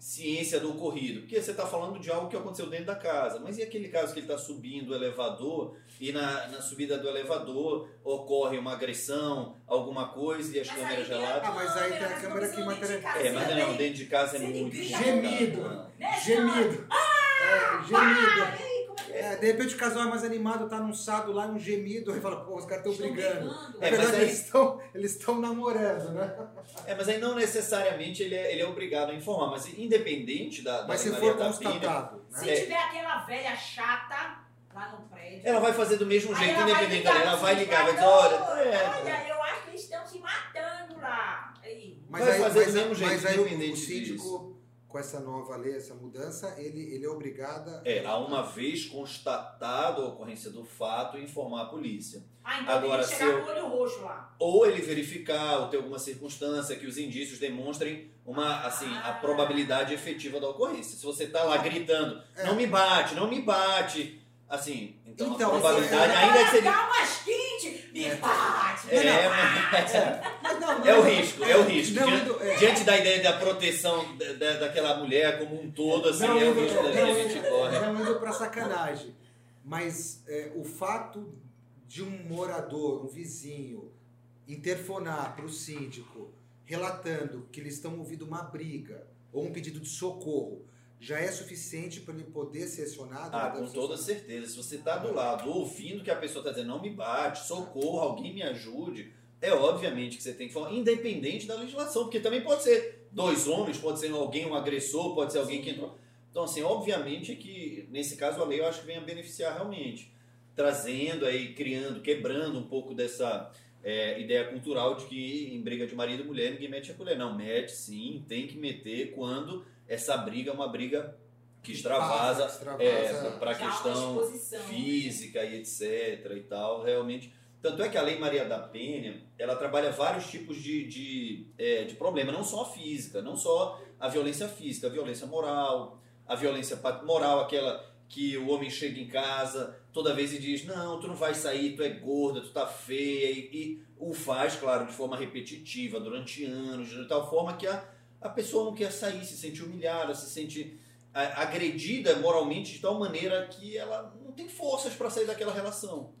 S3: ciência do ocorrido, porque você está falando de algo que aconteceu dentro da casa, mas e aquele caso que ele está subindo o elevador e na, na subida do elevador ocorre uma agressão, alguma coisa e as
S1: Mas
S3: câmeras relatam?
S2: Ah, mas aí tem a
S1: câmera,
S2: que
S1: casa,
S3: É, mas não, dentro de casa é muito
S2: Gemido.
S3: Não.
S2: Gemido. Gemido.
S1: Ah, é que
S2: É, de repente o casal é mais animado, tá num sado lá, um gemido, aí fala, pô, os caras estão brigando.
S1: brigando?
S3: É, mas aí-
S2: eles estão eles estão namorando, né?
S3: É, mas aí não necessariamente ele é, ele é obrigado a informar, mas independente da, da
S2: Mas se for constatado,
S1: Se
S2: né?
S3: É.
S1: tiver aquela velha chata lá no prédio.
S3: ela vai fazer do mesmo jeito,
S1: ela
S3: independente dela, ela vai ligar, vai dizer,
S1: "Alô,
S3: olha, é,
S1: olha, eu acho que eles estão se matando lá. Aí.
S2: Mas
S3: Vai
S2: aí,
S3: fazer do
S2: mas,
S3: mesmo jeito,
S2: mas aí o- o
S3: independente
S2: síndico, com essa nova lei, essa mudança, ele, ele é obrigado a...
S3: É, a uma vez constatado a ocorrência do fato, informar a polícia.
S1: Ah, então
S3: Agora,
S1: tem que chegar
S3: eu-
S1: com o olho roxo lá.
S3: Ou ele verificar, ou ter alguma circunstância que os indícios demonstrem uma, assim, a
S1: Ah.
S3: probabilidade efetiva da ocorrência. Se você tá lá gritando,
S2: É.
S3: não me bate, não me bate, assim, então,
S2: Então,
S3: a probabilidade
S2: é-
S3: ainda que seria...
S1: Umas 20, me
S2: É.
S1: bate.
S3: É,
S1: me
S3: mas-
S1: bate.
S2: Mas não,
S3: É o
S2: não,
S3: risco, é o risco.
S2: Não,
S3: Diante,
S2: é.
S3: diante da ideia da proteção da, da- daquela mulher como um todo, assim,
S2: não,
S3: é o risco
S2: não,
S3: que a gente corre.
S2: não indo pra sacanagem. Mas é, o fato de um morador, um vizinho, interfonar para o síndico relatando que eles estão ouvindo uma briga ou um pedido de socorro já é suficiente para ele poder ser acionado?
S3: Ah,
S2: Ele
S3: com toda certeza. Se você tá do lado ouvindo que a pessoa tá dizendo não me bate, socorro, alguém me ajude, é obviamente que você tem que falar, independente da legislação, porque também pode ser dois homens, pode ser alguém, um agressor, pode ser alguém que entrou. Então, assim, obviamente que nesse caso a lei eu acho que vem a beneficiar realmente, trazendo aí, criando, quebrando um pouco dessa é, ideia cultural de que em briga de marido e mulher ninguém mete a colher. Não, mete sim, tem que meter quando essa briga é uma briga que extravasa
S2: extravasa.
S3: é, para a questão
S1: exposição.
S3: física e etc e tal, realmente. Tanto é que a Lei Maria da Penha, ela trabalha vários tipos de, de, é, de problema, não só a física, não só a violência física, a violência moral, a violência moral, aquela que o homem chega em casa toda vez e diz, não, tu não vai sair, tu é gorda, tu tá feia, e, e o faz, claro, de forma repetitiva, durante anos, de tal forma que a, a pessoa não quer sair, se sente humilhada, se sente a- agredida moralmente de tal maneira que ela não tem forças para sair daquela relação.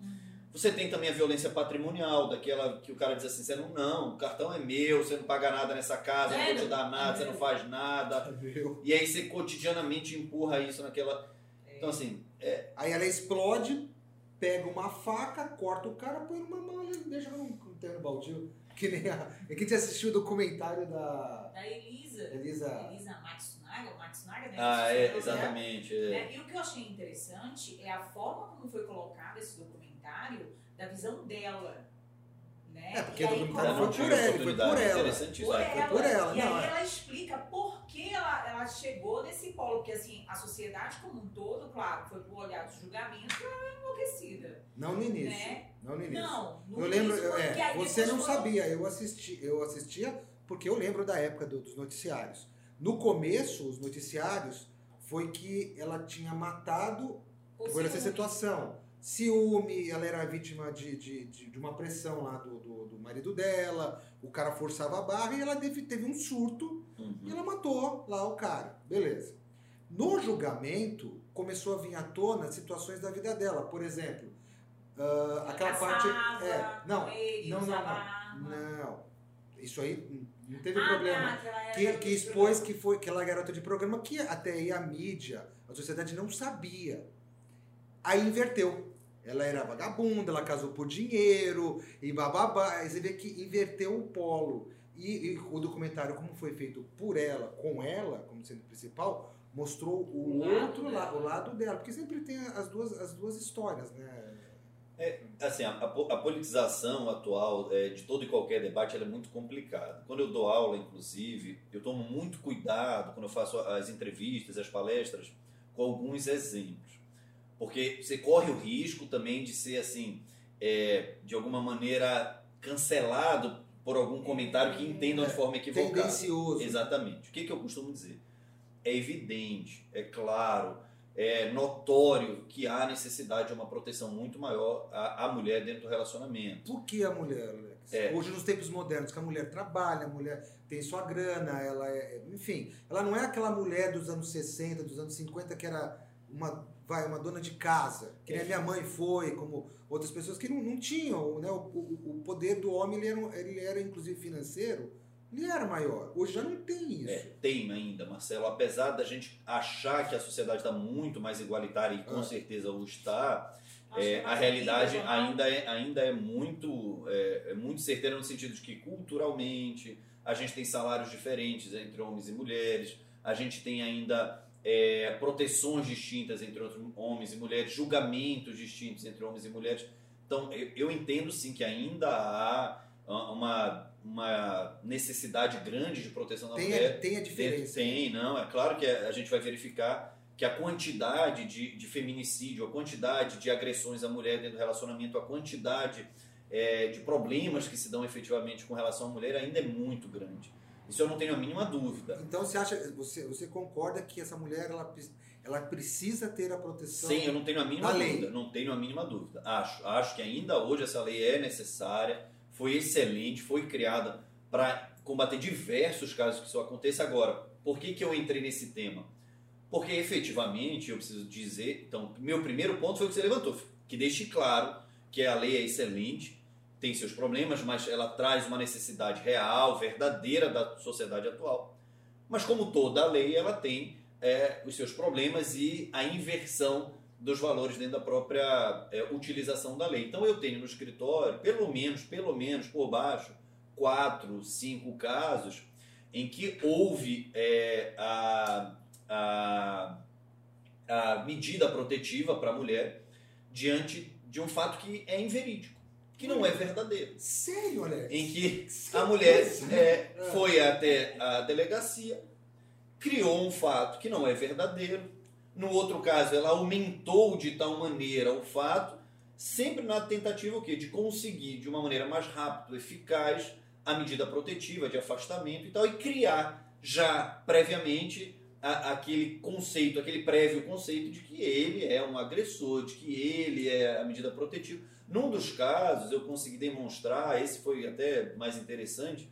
S3: Você tem também a violência patrimonial, daquela que o cara diz assim, você não, não, o cartão é meu, você não paga nada nessa casa, eu não vou te dar nada, você não faz nada.
S2: Meu.
S3: E aí você cotidianamente empurra isso naquela. Então assim, é,
S2: Aí ela explode, pega uma faca, corta o cara, põe numa mala e deixa num terreno baldio. Que nem a. É que a gente assistiu o documentário da
S1: Da Elisa.
S2: Elisa.
S1: Elisa Matsunaga, Matsunaga, né?
S3: ah, é, exatamente. é.
S1: né? E o que eu achei interessante é a forma como foi colocado esse documentário da visão dela. Né?
S2: É, porque
S1: E
S2: o
S1: aí,
S2: documentário foi
S3: não
S2: por ela, foi por ela.
S3: Interessante isso.
S1: por
S3: é.
S1: ela.
S2: por ela,
S1: E
S2: não,
S1: aí
S2: é.
S1: ela explica por que ela, ela chegou nesse polo. Porque assim, a sociedade como um todo, claro, foi pro olhar do julgamento, ela é enlouquecida.
S2: Não no início.
S1: Né?
S2: Não no início.
S1: Não, no
S2: eu lembro,
S1: início,
S2: eu-
S1: porque
S2: é,
S1: aí
S2: você não sabia, eu assisti, eu assistia porque eu lembro da época do- dos noticiários. No começo, os noticiários foi que ela tinha matado
S1: Por
S2: por essa situação. Ciúme, ela era vítima de, de, de, de uma pressão lá do, do, do marido dela, o cara forçava a barra e ela teve, teve um surto e
S3: Uhum.
S2: ela matou lá o cara. Beleza. No julgamento, começou a vir à tona situações da vida dela. Por exemplo, ah, aquela parte. É, não, não, não, não. Não. Isso aí não teve
S1: Ah,
S2: problema.
S1: tá, que
S2: Que, expôs que foi que ela é garota de programa, que até aí a mídia, a sociedade não sabia. Aí inverteu. Ela era vagabunda, ela casou por dinheiro e bababá. Você vê que inverteu o polo. E, e o documentário, como foi feito por ela, com ela, como sendo principal, mostrou o, outro
S1: dela.
S2: lado, o lado dela. Porque sempre tem as duas, as duas histórias, né?
S3: É, assim, a, a politização atual é, de todo e qualquer debate é muito complicada. Quando eu dou aula, inclusive, eu tomo muito cuidado quando eu faço as entrevistas, as palestras, com alguns exemplos. Porque você corre o risco também de ser, assim, é, de alguma maneira cancelado por algum comentário que entendam de forma equivocada.
S2: Tendencioso.
S3: Exatamente. O que, que eu costumo dizer? É evidente, é claro, é notório que há necessidade de uma proteção muito maior à, à mulher dentro do relacionamento.
S2: Por que a mulher, Alex?
S3: É.
S2: Hoje, nos tempos modernos, que a mulher trabalha, a mulher tem sua grana, ela é. Enfim, ela não é aquela mulher dos anos 60, dos anos 50 que era uma, vai, uma dona de casa, que nem a minha mãe foi, como outras pessoas que não, não tinham, né? O, o, o poder do homem ele era, ele era inclusive financeiro, ele era maior. Hoje já não tem isso.
S3: É, tem ainda, Marcelo. Apesar da gente achar que a sociedade está muito mais igualitária e com
S2: Ah.
S3: certeza o está, é, a realidade ainda é, ainda é muito é, é muito certeira no sentido de que culturalmente a gente tem salários diferentes entre homens e mulheres, a gente tem ainda é, proteções distintas entre homens e mulheres, julgamentos distintos entre homens e mulheres. Então eu, eu entendo sim que ainda há ah, uma, uma necessidade grande de proteção da
S2: Tem,
S3: mulher.
S2: a, tem a diferença.
S3: Tem, não. É claro que a gente vai verificar que a quantidade de, de feminicídio, a quantidade de agressões à mulher dentro do relacionamento, a quantidade é, de problemas que se dão efetivamente com relação à mulher ainda é muito grande. Isso eu não tenho a mínima dúvida.
S2: Então você acha, você, você concorda que essa mulher ela, ela precisa ter a proteção?
S3: Sim, eu não tenho a mínima
S2: da lei.
S3: dúvida. Não tenho a mínima dúvida. Acho, acho que ainda hoje essa lei é necessária, foi excelente, foi criada para combater diversos casos que isso aconteça. Agora, por que, que eu entrei nesse tema? Porque efetivamente eu preciso dizer. Então, meu primeiro ponto foi o que você levantou, que deixe claro que a lei é excelente, tem seus problemas, mas ela traz uma necessidade real, verdadeira da sociedade atual. Mas como toda lei, ela tem é, os seus problemas e a inversão dos valores dentro da própria é, utilização da lei. Então eu tenho no escritório, pelo menos, pelo menos por baixo, quatro, cinco casos em que houve é, a, a, a medida protetiva para a mulher diante de um fato que é inverídico, que não é verdadeiro
S2: Sério, Alex?
S3: em que a mulher é, foi até a delegacia, criou um fato que não é verdadeiro. No outro caso, ela aumentou de tal maneira o fato, sempre na tentativa o quê? de conseguir de uma maneira mais rápida, eficaz, a medida protetiva de afastamento e tal, e criar já previamente a- aquele conceito, aquele prévio conceito de que ele é um agressor, de que ele é a medida protetiva. Num dos casos, eu consegui demonstrar, esse foi até mais interessante,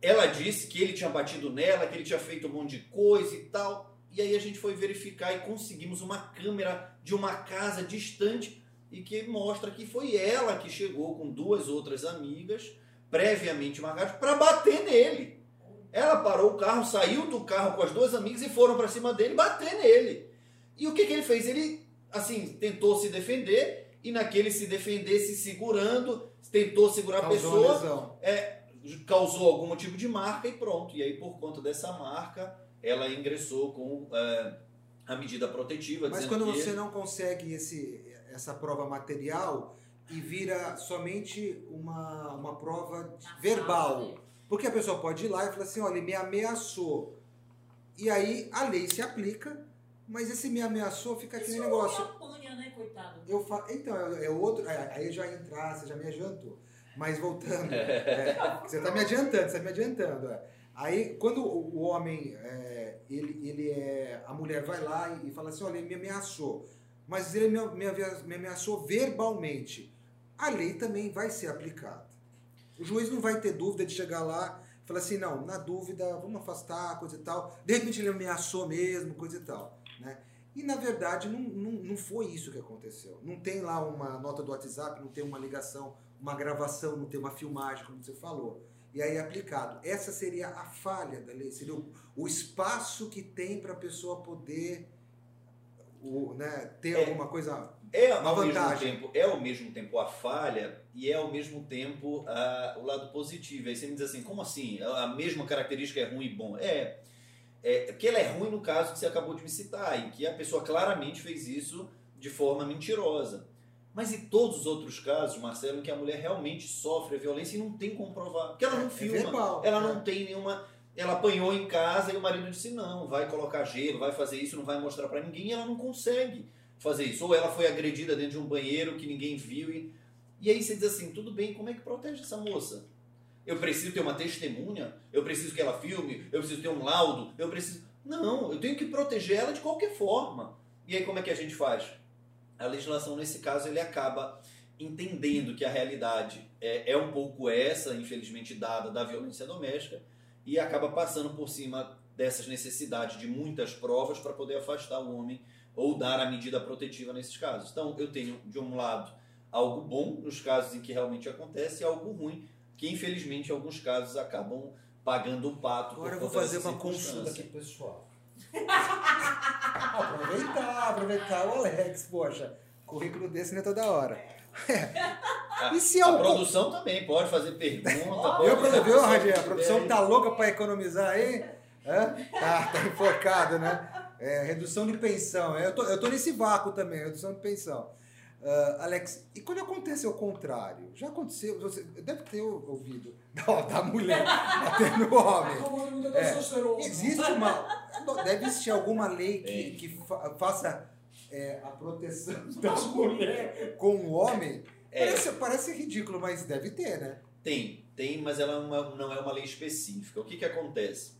S3: ela disse que ele tinha batido nela, que ele tinha feito um monte de coisa e tal. E aí a gente foi verificar e conseguimos uma câmera de uma casa distante e que mostra que foi ela que chegou com duas outras amigas, previamente marcadas, para bater nele. Ela parou o carro, saiu do carro com as duas amigas e foram para cima dele bater nele. E o que, que ele fez? Ele, assim, tentou se defender e naquele se defender, se segurando, tentou segurar a
S2: Causou
S3: pessoa,
S2: lesão.
S3: causou algum tipo de marca e pronto. E aí, por conta dessa marca, ela ingressou com é, a medida protetiva.
S2: Mas quando
S3: que-
S2: você não consegue esse, essa prova material e vira somente uma, uma prova verbal. Porque a pessoa pode ir lá e falar assim, olha, ele me ameaçou. E aí a lei se aplica, mas esse me ameaçou fica aquele
S1: Isso
S2: negócio.
S1: Apanha, né, coitado?
S2: Eu fa... Então, é é outro. é, Aí já entrar, você já me adiantou. Mas voltando, é, você está me adiantando, você está me adiantando. é. Aí, quando o homem, é, ele, ele é. A mulher vai lá e fala assim: olha, ele me ameaçou. Mas ele me ameaçou verbalmente. A lei também vai ser aplicada. O juiz não vai ter dúvida de chegar lá e falar assim: não, na dúvida, vamos afastar, coisa e tal. De repente ele ameaçou mesmo, coisa e tal. Né? E na verdade não, não, não foi isso que aconteceu. Não tem lá uma nota do WhatsApp, não tem uma ligação, uma gravação, não tem uma filmagem, como você falou. E aí é aplicado. Essa seria a falha da lei, seria o, o espaço que tem para a pessoa poder o, né, ter
S3: É.
S2: alguma coisa.
S3: É
S2: Uma
S3: ao, mesmo
S2: vantagem.
S3: tempo, é ao mesmo tempo a falha e é ao mesmo tempo ah, o lado positivo. Aí você me diz assim, como assim? A mesma característica é ruim e bom? É, é porque ela é ruim no caso que você acabou de me citar, em que a pessoa claramente fez isso de forma mentirosa. Mas e todos os outros casos, Marcelo, em que a mulher realmente sofre a violência e não tem como provar? Porque ela não
S2: É
S3: filma,
S2: verbal,
S3: ela não tem nenhuma. Ela apanhou em casa e o marido disse: não, vai colocar gelo, vai fazer isso, não vai mostrar pra ninguém, e ela não consegue fazer isso. Ou ela foi agredida dentro de um banheiro que ninguém viu. E, e aí você diz assim: tudo bem, como é que protege essa moça? Eu preciso ter uma testemunha, eu preciso que ela filme, eu preciso ter um laudo, eu preciso. Não, eu tenho que proteger ela de qualquer forma. E aí como é que a gente faz? A legislação, nesse caso, ele acaba entendendo que a realidade é, é um pouco essa, infelizmente dada, da violência doméstica, e acaba passando por cima dessas necessidades de muitas provas para poder afastar o homem ou dar a medida protetiva nesses casos. Então, eu tenho, de um lado, algo bom nos casos em que realmente acontece e algo ruim, que infelizmente em alguns casos acabam pagando o pato.
S2: Agora eu vou fazer uma consulta aqui pessoal. aproveitar, aproveitar o Alex, poxa. Currículo desse não é toda hora.
S3: A,
S2: E se
S3: a
S2: é um-
S3: produção também pode fazer pergunta. pode
S2: Eu,
S3: fazer
S2: viu, Radinho? A produção
S3: ideia.
S2: tá louca para economizar aí? Hã? Tá, tá enfocado, né? É, redução de pensão. Eu tô, eu tô nesse vácuo também, redução de pensão. Ah, Alex, e quando acontece o contrário? Já aconteceu, você deve ter ouvido da, da mulher batendo no homem. É. Existe uma. Deve existir alguma lei que, que fa- faça é, a proteção da mulher com o homem?
S3: É.
S2: Parece, parece ridículo, mas deve ter, né?
S3: Tem, tem, mas ela é uma- não é uma lei específica. O que, que acontece?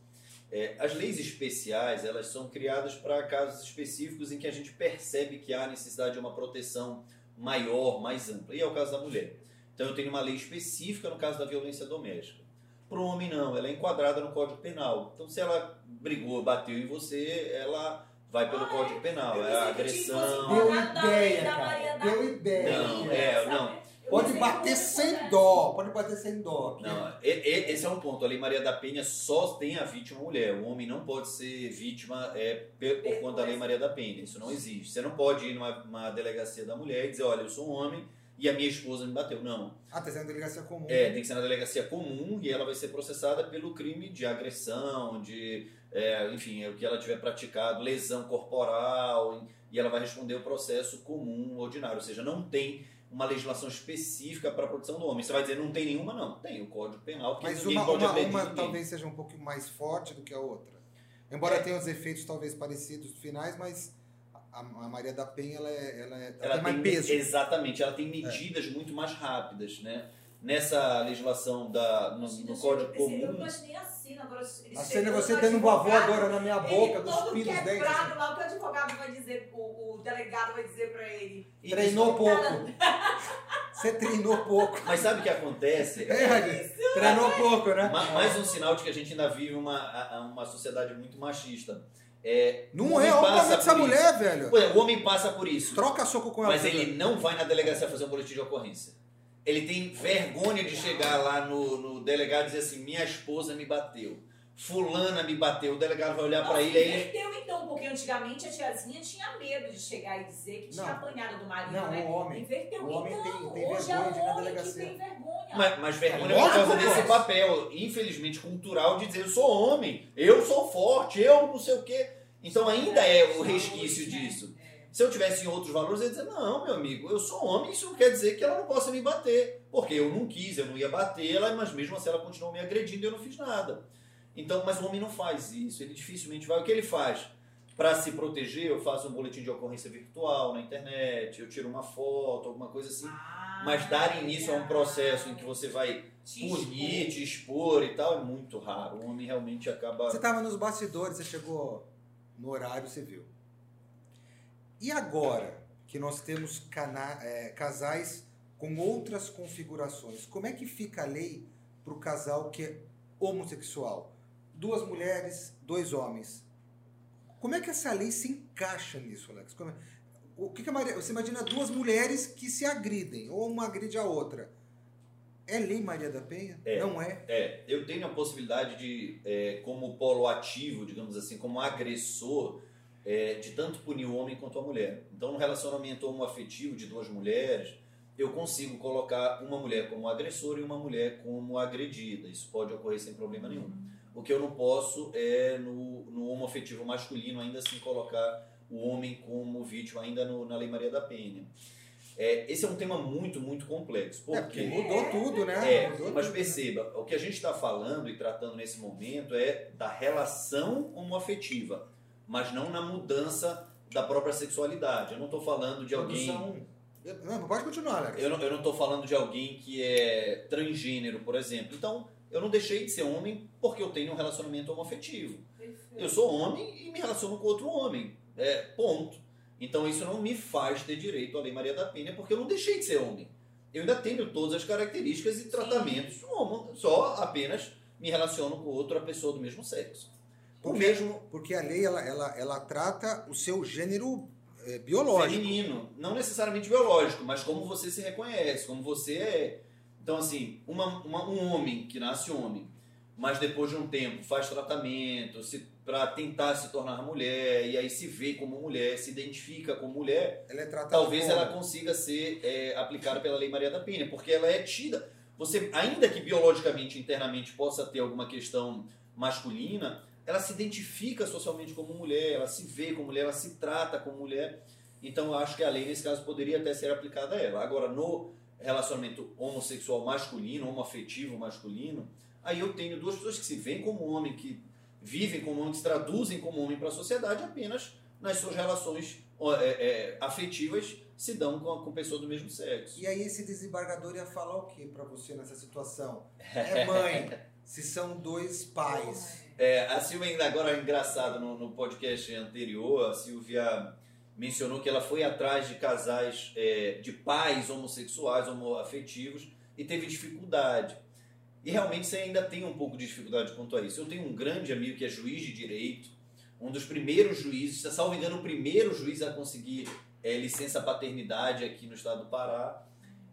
S3: É, as leis especiais elas são criadas para casos específicos em que a gente percebe que há necessidade de uma proteção maior, mais ampla. E é o caso da mulher. Então eu tenho uma lei específica no caso da violência doméstica. Para o homem não, ela é enquadrada no Código Penal. Então se ela brigou, bateu em você, ela vai pelo
S1: Ah,
S3: Código Penal. É a agressão.
S2: Deu ideia, cara.
S1: da-
S2: Deu ideia.
S3: Não, é, não.
S2: Pode
S1: pensei
S2: bater
S1: que
S2: sem dó, pode bater sem dó.
S3: Não, esse é um ponto. A Lei Maria da Penha só tem a vítima mulher. O homem não pode ser vítima é, por conta da Lei Maria da Penha. Isso não existe. Você não pode ir numa, delegacia da mulher e dizer, olha, eu sou um homem e a minha esposa me bateu. Não.
S2: Ah, tá sendo delegacia comum.
S3: É, tem que ser na delegacia comum e ela vai ser processada pelo crime de agressão, de, é, enfim, é o que ela tiver praticado, lesão corporal, e ela vai responder o processo comum, ordinário. Ou seja, não tem uma legislação específica para a proteção do homem. Você vai dizer, não tem nenhuma? Não. Tem o Código Penal, porque
S2: Mas
S3: ninguém
S2: uma,
S3: pode
S2: uma, uma talvez seja um pouco mais forte do que a outra. Embora
S3: É.
S2: tenha os efeitos talvez parecidos finais, mas a, a Maria da Penha ela, é, ela, é, ela
S3: ela
S2: tem mais
S3: tem,
S2: peso. É.
S3: Exatamente, ela tem medidas muito mais rápidas, né? Nessa legislação da, no, no Código Comum,
S1: imaginei a cena agora. ele
S2: A cena é você
S1: no
S2: tendo um vavô
S1: advogado,
S2: agora na minha boca, cuspindo os dentes.
S1: quebrado
S2: assim.
S1: lá, o que o advogado vai dizer, o, o delegado vai dizer pra ele.
S2: Treinou
S3: isso-
S2: pouco. Você treinou pouco.
S3: Mas sabe o que acontece?
S2: É, Radinho? Treinou pouco, né?
S3: Ma- Mais um sinal de que a gente ainda vive uma, uma sociedade muito machista. É, o
S2: Não
S3: homem
S2: é, olha o
S3: passa
S2: tamanho dessa
S3: por isso.
S2: mulher, velho.
S3: Pois é, o homem passa por isso,
S2: Troca soco com ela.
S3: mas ele não vai na delegacia fazer um boletim de ocorrência. Ele tem vergonha de chegar lá no, no delegado e dizer assim: minha esposa me bateu, fulana me bateu. O delegado vai olhar para ele aí.
S1: Inverteu então, porque antigamente a tiazinha tinha medo de chegar e dizer que tinha
S2: Não.
S1: apanhado do marido,
S2: Não,
S1: né?
S2: o homem.
S1: Inverteu
S2: O homem
S1: então.
S2: tem- tem
S1: hoje
S2: vergonha
S1: é o
S2: na
S1: homem que
S2: delegacia.
S1: tem vergonha.
S3: Mas, mas vergonha
S2: É
S3: por causa desse papel, infelizmente, cultural, de dizer eu sou homem, eu sou forte, eu não sei o quê. Então ainda é o resquício disso. Se eu tivesse em outros valores, eu ia dizer, não, meu amigo, eu sou homem, isso não quer dizer que ela não possa me bater. Porque eu não quis, eu não ia bater ela, mas mesmo assim ela continuou me agredindo e eu não fiz nada. Então, mas o homem não faz isso, ele dificilmente vai. O que ele faz? Para se proteger, eu faço um boletim de ocorrência virtual na internet, eu tiro uma foto, alguma coisa assim.
S1: Ah,
S3: Mas dar início a um processo em que você vai
S1: te
S3: punir,
S1: expor.
S3: te expor e tal, é muito raro. O homem realmente acaba.
S2: Você estava nos bastidores, você chegou no horário, você viu. E agora que nós temos é, casais com outras configurações, como é que fica a lei para o casal que é homossexual? Duas mulheres, dois homens. Como é que essa lei se encaixa nisso, Alex? É- O que que Maria... Você imagina duas mulheres que se agridem, ou uma agride a outra. É lei Maria da Penha?
S3: É.
S2: Não é?
S3: É, eu tenho a possibilidade de, é, como polo ativo, digamos assim, como agressor, é, de tanto punir o homem quanto a mulher. Então, no relacionamento homoafetivo de duas mulheres, eu consigo colocar uma mulher como agressora e uma mulher como agredida. Isso pode ocorrer sem problema nenhum. O que eu não posso é, no, no homoafetivo masculino, ainda assim colocar o homem como vítima, ainda no- na Lei Maria da Penha. É, esse é um tema muito, muito complexo.
S2: É,
S3: Porque
S2: porque mudou tudo, né?
S3: é,
S2: Mudou
S3: mas
S2: tudo,
S3: perceba, o que a gente está falando e tratando nesse momento é da relação homoafetiva, mas não na mudança da própria sexualidade. Eu não estou falando de alguém.
S2: Não, pode continuar, Alex.
S3: Eu não, eu não tô falando de alguém que é transgênero, por exemplo. Então, eu não deixei de ser homem porque eu tenho um relacionamento homoafetivo. Eu sou homem e me relaciono com outro homem. É, ponto. Então isso não me faz ter direito à Lei Maria da Penha, porque eu não deixei de ser homem. Eu ainda tenho todas as características e tratamentos homo, só apenas me relaciono com outra pessoa do mesmo sexo. O mesmo
S2: Porque a lei, ela, ela, ela trata o seu gênero é, biológico.
S3: feminino, não necessariamente biológico, mas como você se reconhece, como você é. Então, assim, uma, uma- um homem que nasce homem, mas depois de um tempo faz tratamento para tentar se tornar mulher, e aí se vê como mulher, se identifica como mulher,
S2: Ela é
S3: talvez
S2: como-
S3: ela consiga ser é, aplicada pela Lei Maria da Penha, porque ela é tida. Você, ainda que biologicamente, internamente, possa ter alguma questão masculina, ela se identifica socialmente como mulher, ela se vê como mulher, ela se trata como mulher. Então, eu acho que a lei, nesse caso, poderia até ser aplicada a ela. Agora, no relacionamento homossexual masculino, homoafetivo masculino, aí eu tenho duas pessoas que se veem como homem, que vivem como homem, que se traduzem como homem para a sociedade apenas nas suas relações é, é, afetivas se dão com, com pessoa do mesmo sexo.
S2: E aí esse desembargador ia falar o que pra você nessa situação? É mãe, se são dois pais.
S3: É, a Silvia, ainda agora engraçado, no, no podcast anterior, a Silvia mencionou que ela foi atrás de casais, é, de pais homossexuais, homoafetivos, e teve dificuldade. E realmente você ainda tem um pouco de dificuldade quanto a isso. Eu tenho um grande amigo que é juiz de direito, um dos primeiros juízes, salvo engano, o primeiro juiz a conseguir é, licença paternidade aqui no estado do Pará.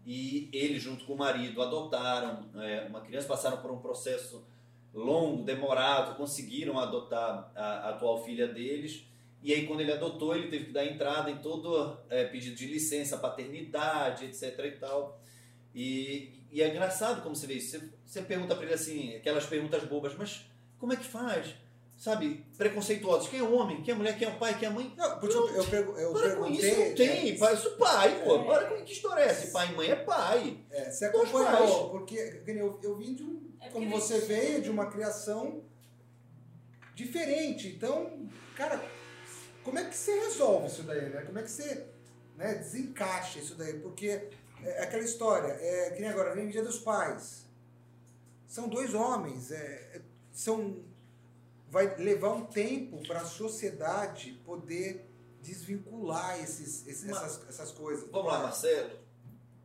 S3: E ele, junto com o marido, adotaram é, uma criança, passaram por um processo longo, demorado, conseguiram adotar a, a atual filha deles. E aí, quando ele adotou, ele teve que dar entrada em todo é, pedido de licença, paternidade, etc. e tal. E, e é engraçado como você vê isso. Você, você pergunta para ele assim, aquelas perguntas bobas, mas como é que faz? Sabe, preconceituosos. Quem é o homem? Quem é a mulher? Quem é o pai? Quem é a mãe?
S2: Não, porque eu, eu, pergu- eu
S3: Para com isso, não tem.
S2: é,
S3: Pai, isso pai, pô.
S1: É.
S3: Para com que história é essa? Pai e mãe é pai.
S2: é, você acompanhou, porque eu, eu vim de um.
S1: É
S2: como você veio, de uma criação diferente. Então, cara, como é que você resolve isso daí, né? Como é que você né, desencaixa isso daí? Porque é aquela história, é, que nem agora, vem o Dia dos Pais. São dois homens, é, é, são vai levar um tempo para a sociedade poder desvincular esses, esses-
S3: Mas-
S2: essas, essas coisas.
S3: Vamos lá, Marcelo.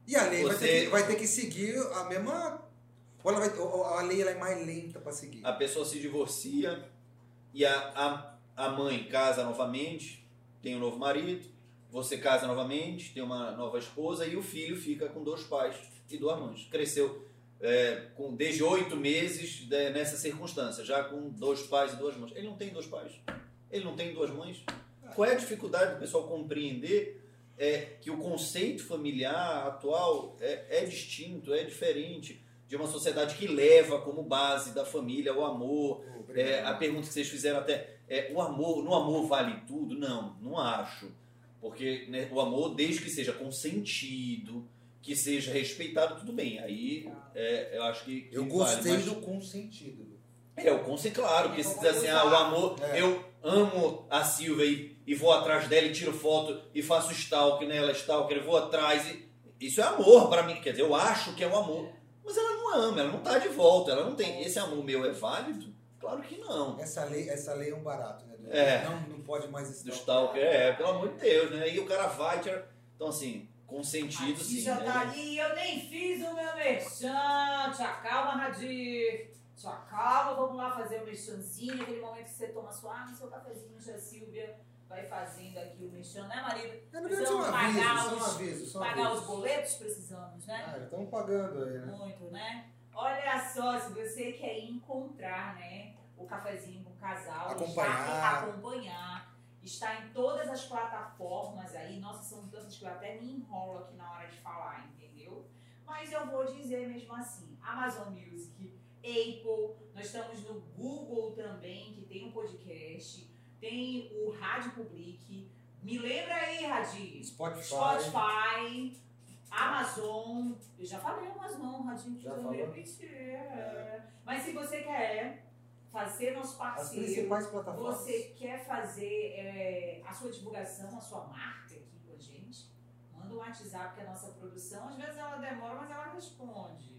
S2: E a lei vai,
S3: Você-
S2: ter que, vai ter que seguir a mesma. Ou vai, ou a lei é mais lenta para seguir.
S3: A pessoa se divorcia e a, a, a mãe casa novamente, tem um novo marido, você casa novamente, tem uma nova esposa e o filho fica com dois pais e duas mães. Cresceu é, com, desde oito meses né, nessa circunstância, já com dois pais e duas mães. Ele não tem dois pais, ele não tem duas mães. Qual é a dificuldade do pessoal compreender é, que o conceito familiar atual é, é distinto, é diferente de uma sociedade que leva como base da família o amor, é, a pergunta que vocês fizeram até, é, o amor, no amor vale tudo? Não, não acho. Porque né, o amor, desde que seja consentido, que seja respeitado, tudo bem. Aí é, eu acho que, que
S2: Eu
S3: vale,
S2: gostei
S3: mas-
S2: do consentido.
S3: É, o consciente, claro, porque se diz assim, ah, o amor,
S2: É.
S3: eu amo a Silvia e, e vou atrás dela e tiro foto e faço stalk nela, stalker, eu vou atrás e... Isso é amor pra mim, quer dizer, eu acho que é um amor. Mas ela não ama, ela não tá de volta, ela não tem. Esse amor meu é válido? Claro que não.
S2: Essa lei, essa lei é um barato, né?
S3: É.
S2: Não, não pode mais
S3: Do
S2: estar.
S3: stalker, é, pelo amor de Deus, né? E o cara vai, tira... então assim, consentido
S1: Aqui
S3: sim.
S1: já
S3: né?
S1: tá ali, eu nem fiz o meu merchan. Te acalma, Radir. Te acalma, vamos lá fazer o merchanzinho. Aquele momento que você toma sua água, seu cafezinho, já a Silvia vai fazendo aqui o merchan, né, marido?
S2: É,
S1: Precisamos
S2: aviso,
S1: pagar
S2: só um
S1: os-
S2: aviso, só um
S1: Pagar
S2: aviso.
S1: os boletos precisamos, né?
S2: Ah, já estamos pagando aí, né?
S1: Muito, né? Olha só, se você quer encontrar, né, o cafezinho com o casal,
S2: Acompanhar.
S1: Está, acompanhar, está em todas as plataformas aí. Nossa, são tantas que eu até me enrolo aqui na hora de falar, entendeu? Mas eu vou dizer mesmo assim, Amazon Music, Apple, nós estamos no Google também, que tem um podcast, tem o Rádio Public. Me lembra aí, Radi.
S2: Spotify.
S1: Spotify, Amazon, eu já falei Amazon, Radinho,
S2: Já falou?
S1: é. Mas se você quer fazer nosso
S2: As
S1: parceiro,
S2: principais plataformas.
S1: você quer fazer é, a sua divulgação, a sua marca aqui com a gente, manda um WhatsApp que a nossa produção, às vezes ela demora, mas ela responde.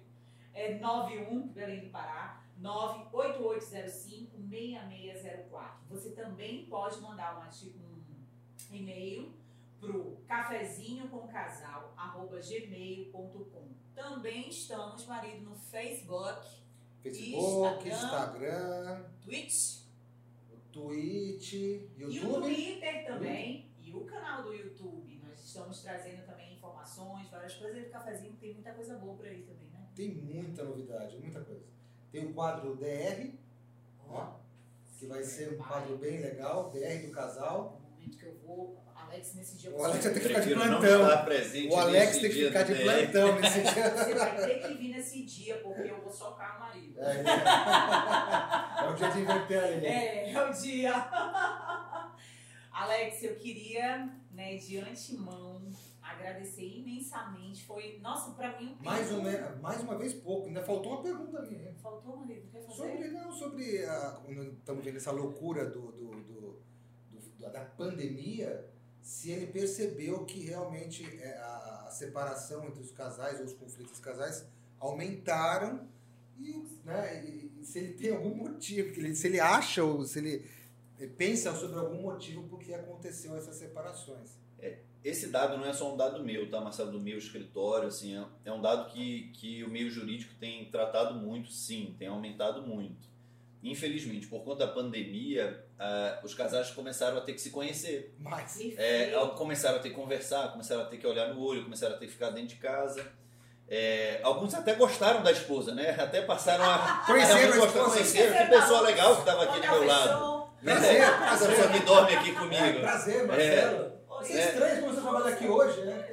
S1: É 91, Belém do Pará, 98805-6604. Você também pode mandar um, um e-mail pro cafezinho com casal arroba gmail.com. Também estamos, marido, no Facebook,
S2: Facebook,
S1: Instagram. Twitch
S2: Twitch,
S1: e o
S2: YouTube.
S1: Twitter também. E o canal do YouTube. Nós estamos trazendo também informações, várias coisas. E o cafezinho tem muita coisa boa por aí também, né?
S2: Tem muita novidade, muita coisa. Tem o quadro DR,
S1: Ó,
S2: que vai
S1: se
S2: ser um quadro bem legal, DR do casal.
S1: Que eu vou, Alex, nesse dia
S2: O Alex vai ter que ficar de plantão. O Alex tem que ficar de plantão nesse dia.
S1: Você vai ter que vir nesse dia, porque eu vou socar o marido.
S2: É, é o dia de inverter a linha.
S1: É, é o dia. Alex, eu queria, né, de antemão, agradecer imensamente. Foi, nossa, pra mim um
S2: Mais, uma, mais uma vez pouco, ainda faltou uma pergunta minha. hein?
S1: Faltou, marido, quer fazer?
S2: Sobre, não, sobre a, quando estamos vendo essa loucura do, do- do- da pandemia, se ele percebeu que realmente é, a, separação entre os casais ou os conflitos casais aumentaram e, né, e- se ele tem algum motivo, se ele acha ou se ele pensa sobre algum motivo por que aconteceu essas separações.
S3: Esse dado não é só um dado meu, tá, Marcelo, do meu escritório, assim, é- é um dado que, que o meio jurídico tem tratado muito, sim, tem aumentado muito. Infelizmente, por conta da pandemia, ah, os casais começaram a ter que se conhecer.
S2: Mas
S3: É, começaram a ter que conversar, começaram a ter que olhar no olho, começaram a ter que ficar dentro de casa. É, alguns até gostaram da esposa, né? Até passaram a
S2: Conheceram
S3: É,
S2: a
S3: gostam-
S2: esposa.
S3: conheceram. Que pessoa legal que estava aqui do meu lado.
S1: Cafezão.
S2: Prazer,
S3: Essa
S2: prazer.
S3: pessoa que dorme aqui
S2: É,
S3: comigo.
S2: prazer, Marcelo.
S1: Oi.
S2: Você é estranho como você trabalha aqui hoje, né?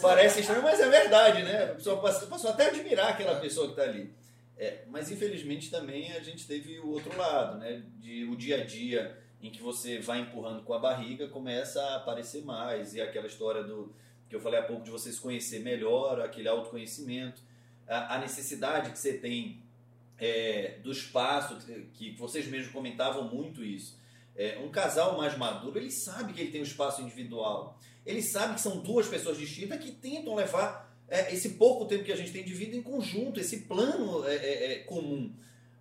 S3: Parece estranho, mas é verdade, né? A pessoa passou, passou até a admirar aquela pessoa que está ali. É, mas infelizmente também a gente teve o outro lado, né? De o dia a dia em que você vai empurrando com a barriga começa a aparecer mais e aquela história do que eu falei há pouco de você se conhecer melhor, aquele autoconhecimento, a, a necessidade que você tem é, do espaço que vocês mesmos comentavam muito isso. É, um casal mais maduro ele sabe que ele tem um espaço individual. Ele sabe que são duas pessoas distintas que tentam levar é, esse pouco tempo que a gente tem de vida em conjunto, esse plano é, é, é, comum.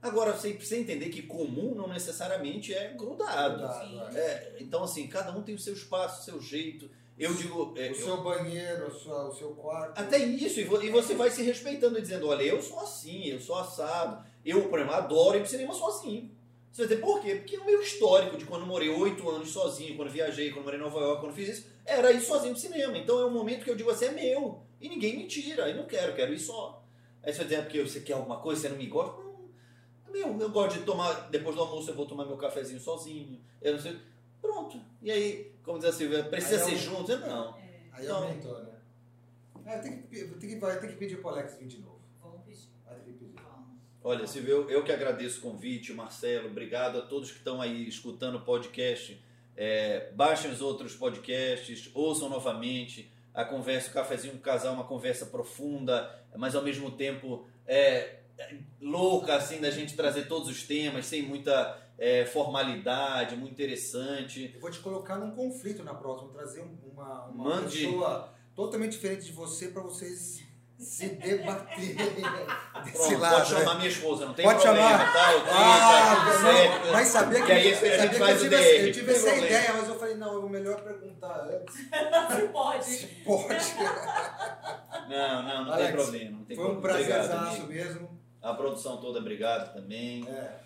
S3: Agora, você precisa entender que comum não necessariamente é grudado.
S1: Sim.
S3: É, então, assim, cada um tem o seu espaço, o seu jeito. Eu digo. é,
S2: O
S3: eu-
S2: seu banheiro, a sua- o seu quarto.
S3: até isso, e vo- e você vai se respeitando e dizendo: olha, eu sou assim, eu sou assado. Eu, por exemplo, adoro ir pro cinema sozinho. Você vai dizer, por quê? Porque o meu histórico de quando eu morei oito anos sozinho, quando viajei, quando morei em Nova York, quando fiz isso, era ir sozinho pro cinema. Então é um momento que eu digo assim, é meu. E ninguém me tira. Eu não quero, quero ir só. Aí você vai dizer, é porque você quer alguma coisa, você não me gosta? Não, é meu. Eu gosto de tomar, depois do almoço eu vou tomar meu cafezinho sozinho. Eu não sei. Pronto. E aí, como diz a Silvia, precisa
S2: Aí é
S3: ser
S2: um-
S3: junto? Eu, Não.
S2: Aí
S3: Então-
S2: aumentou, né? É, tem que, tem que, vai ter que pedir pro Alex vir de novo.
S1: Vamos pedir.
S2: Vai ter que pedir.
S1: Vamos.
S3: Olha, Silvio, eu, eu que agradeço o convite, Marcelo, obrigado a todos que estão aí escutando o podcast. É, baixem os outros podcasts, ouçam novamente a conversa, o cafezinho com o casal, uma conversa profunda, mas ao mesmo tempo é, é, louca, assim, da gente trazer todos os temas, sem muita é, formalidade, muito interessante.
S2: Eu vou te colocar num conflito na próxima, trazer um- uma, uma
S3: Mande.
S2: pessoa totalmente diferente de você pra vocês se debaterem desse
S3: Pronto,
S2: lado.
S3: pode
S2: né?
S3: chamar minha esposa, não tem
S2: Pode
S3: problema,
S2: chamar.
S3: tá? Eu tenho,
S2: Ah,
S3: tá
S2: não, mas sabia que,
S3: Que aí a gente faz
S2: eu
S3: o
S2: tive,
S3: DR,
S2: eu tive essa
S3: problema.
S2: ideia, mas eu falei, não, é melhor perguntar antes.
S1: Se pode.
S2: Se pode.
S3: Não, não, não
S2: Alex,
S3: tem problema. Não tem
S2: Foi um prazerzaço mesmo.
S3: A produção toda, obrigado também.
S2: É.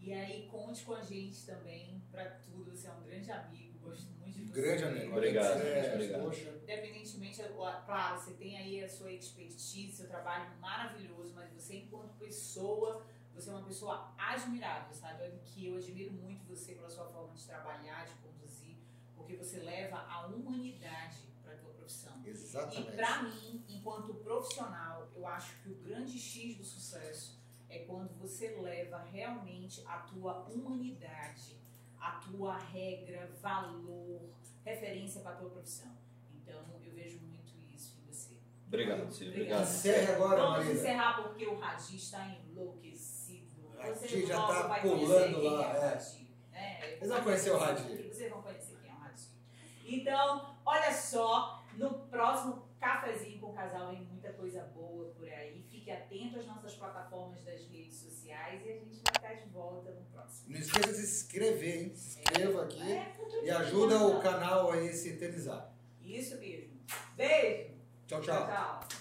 S1: E aí, conte com a gente também pra tudo. Você é um grande amigo, gosto muito de você.
S2: Grande amigo.
S3: Obrigado,
S2: é,
S3: obrigado.
S2: Poxa.
S1: Independentemente, claro, você tem aí a sua expertise, seu trabalho maravilhoso, mas você, enquanto pessoa, você é uma pessoa admirável, sabe? Que eu admiro muito você pela sua forma de trabalhar, de conduzir, porque você leva a humanidade para a tua profissão. E
S2: Exatamente.
S1: pra mim, enquanto profissional, eu acho que o grande X do sucesso é quando você leva realmente a tua humanidade, a tua regra, valor, referência para a tua profissão. Então, eu vejo muito isso em você.
S3: Obrigado, Silvio.
S1: Obrigado.
S2: Encerre agora,
S1: Vamos
S2: Marisa.
S1: encerrar porque o Radi está enlouquecido.
S2: Radi
S1: Você
S2: já tá
S1: vai
S2: pulando
S1: conhecer quem
S2: lá,
S1: é o
S2: é. Eles vão conhecer o Radi.
S1: Vocês vão conhecer então, olha só, no próximo cafezinho com o casal vem muita coisa boa por aí. Fique atento às nossas plataformas das redes sociais e a gente vai estar de volta no próximo.
S2: Não esqueça de se inscrever, hein? Se inscreva é. aqui
S1: é,
S2: e ajuda o canal a se eternizar.
S1: Isso mesmo. Beijo.
S2: tchau.
S1: tchau,
S2: tchau.
S1: tchau.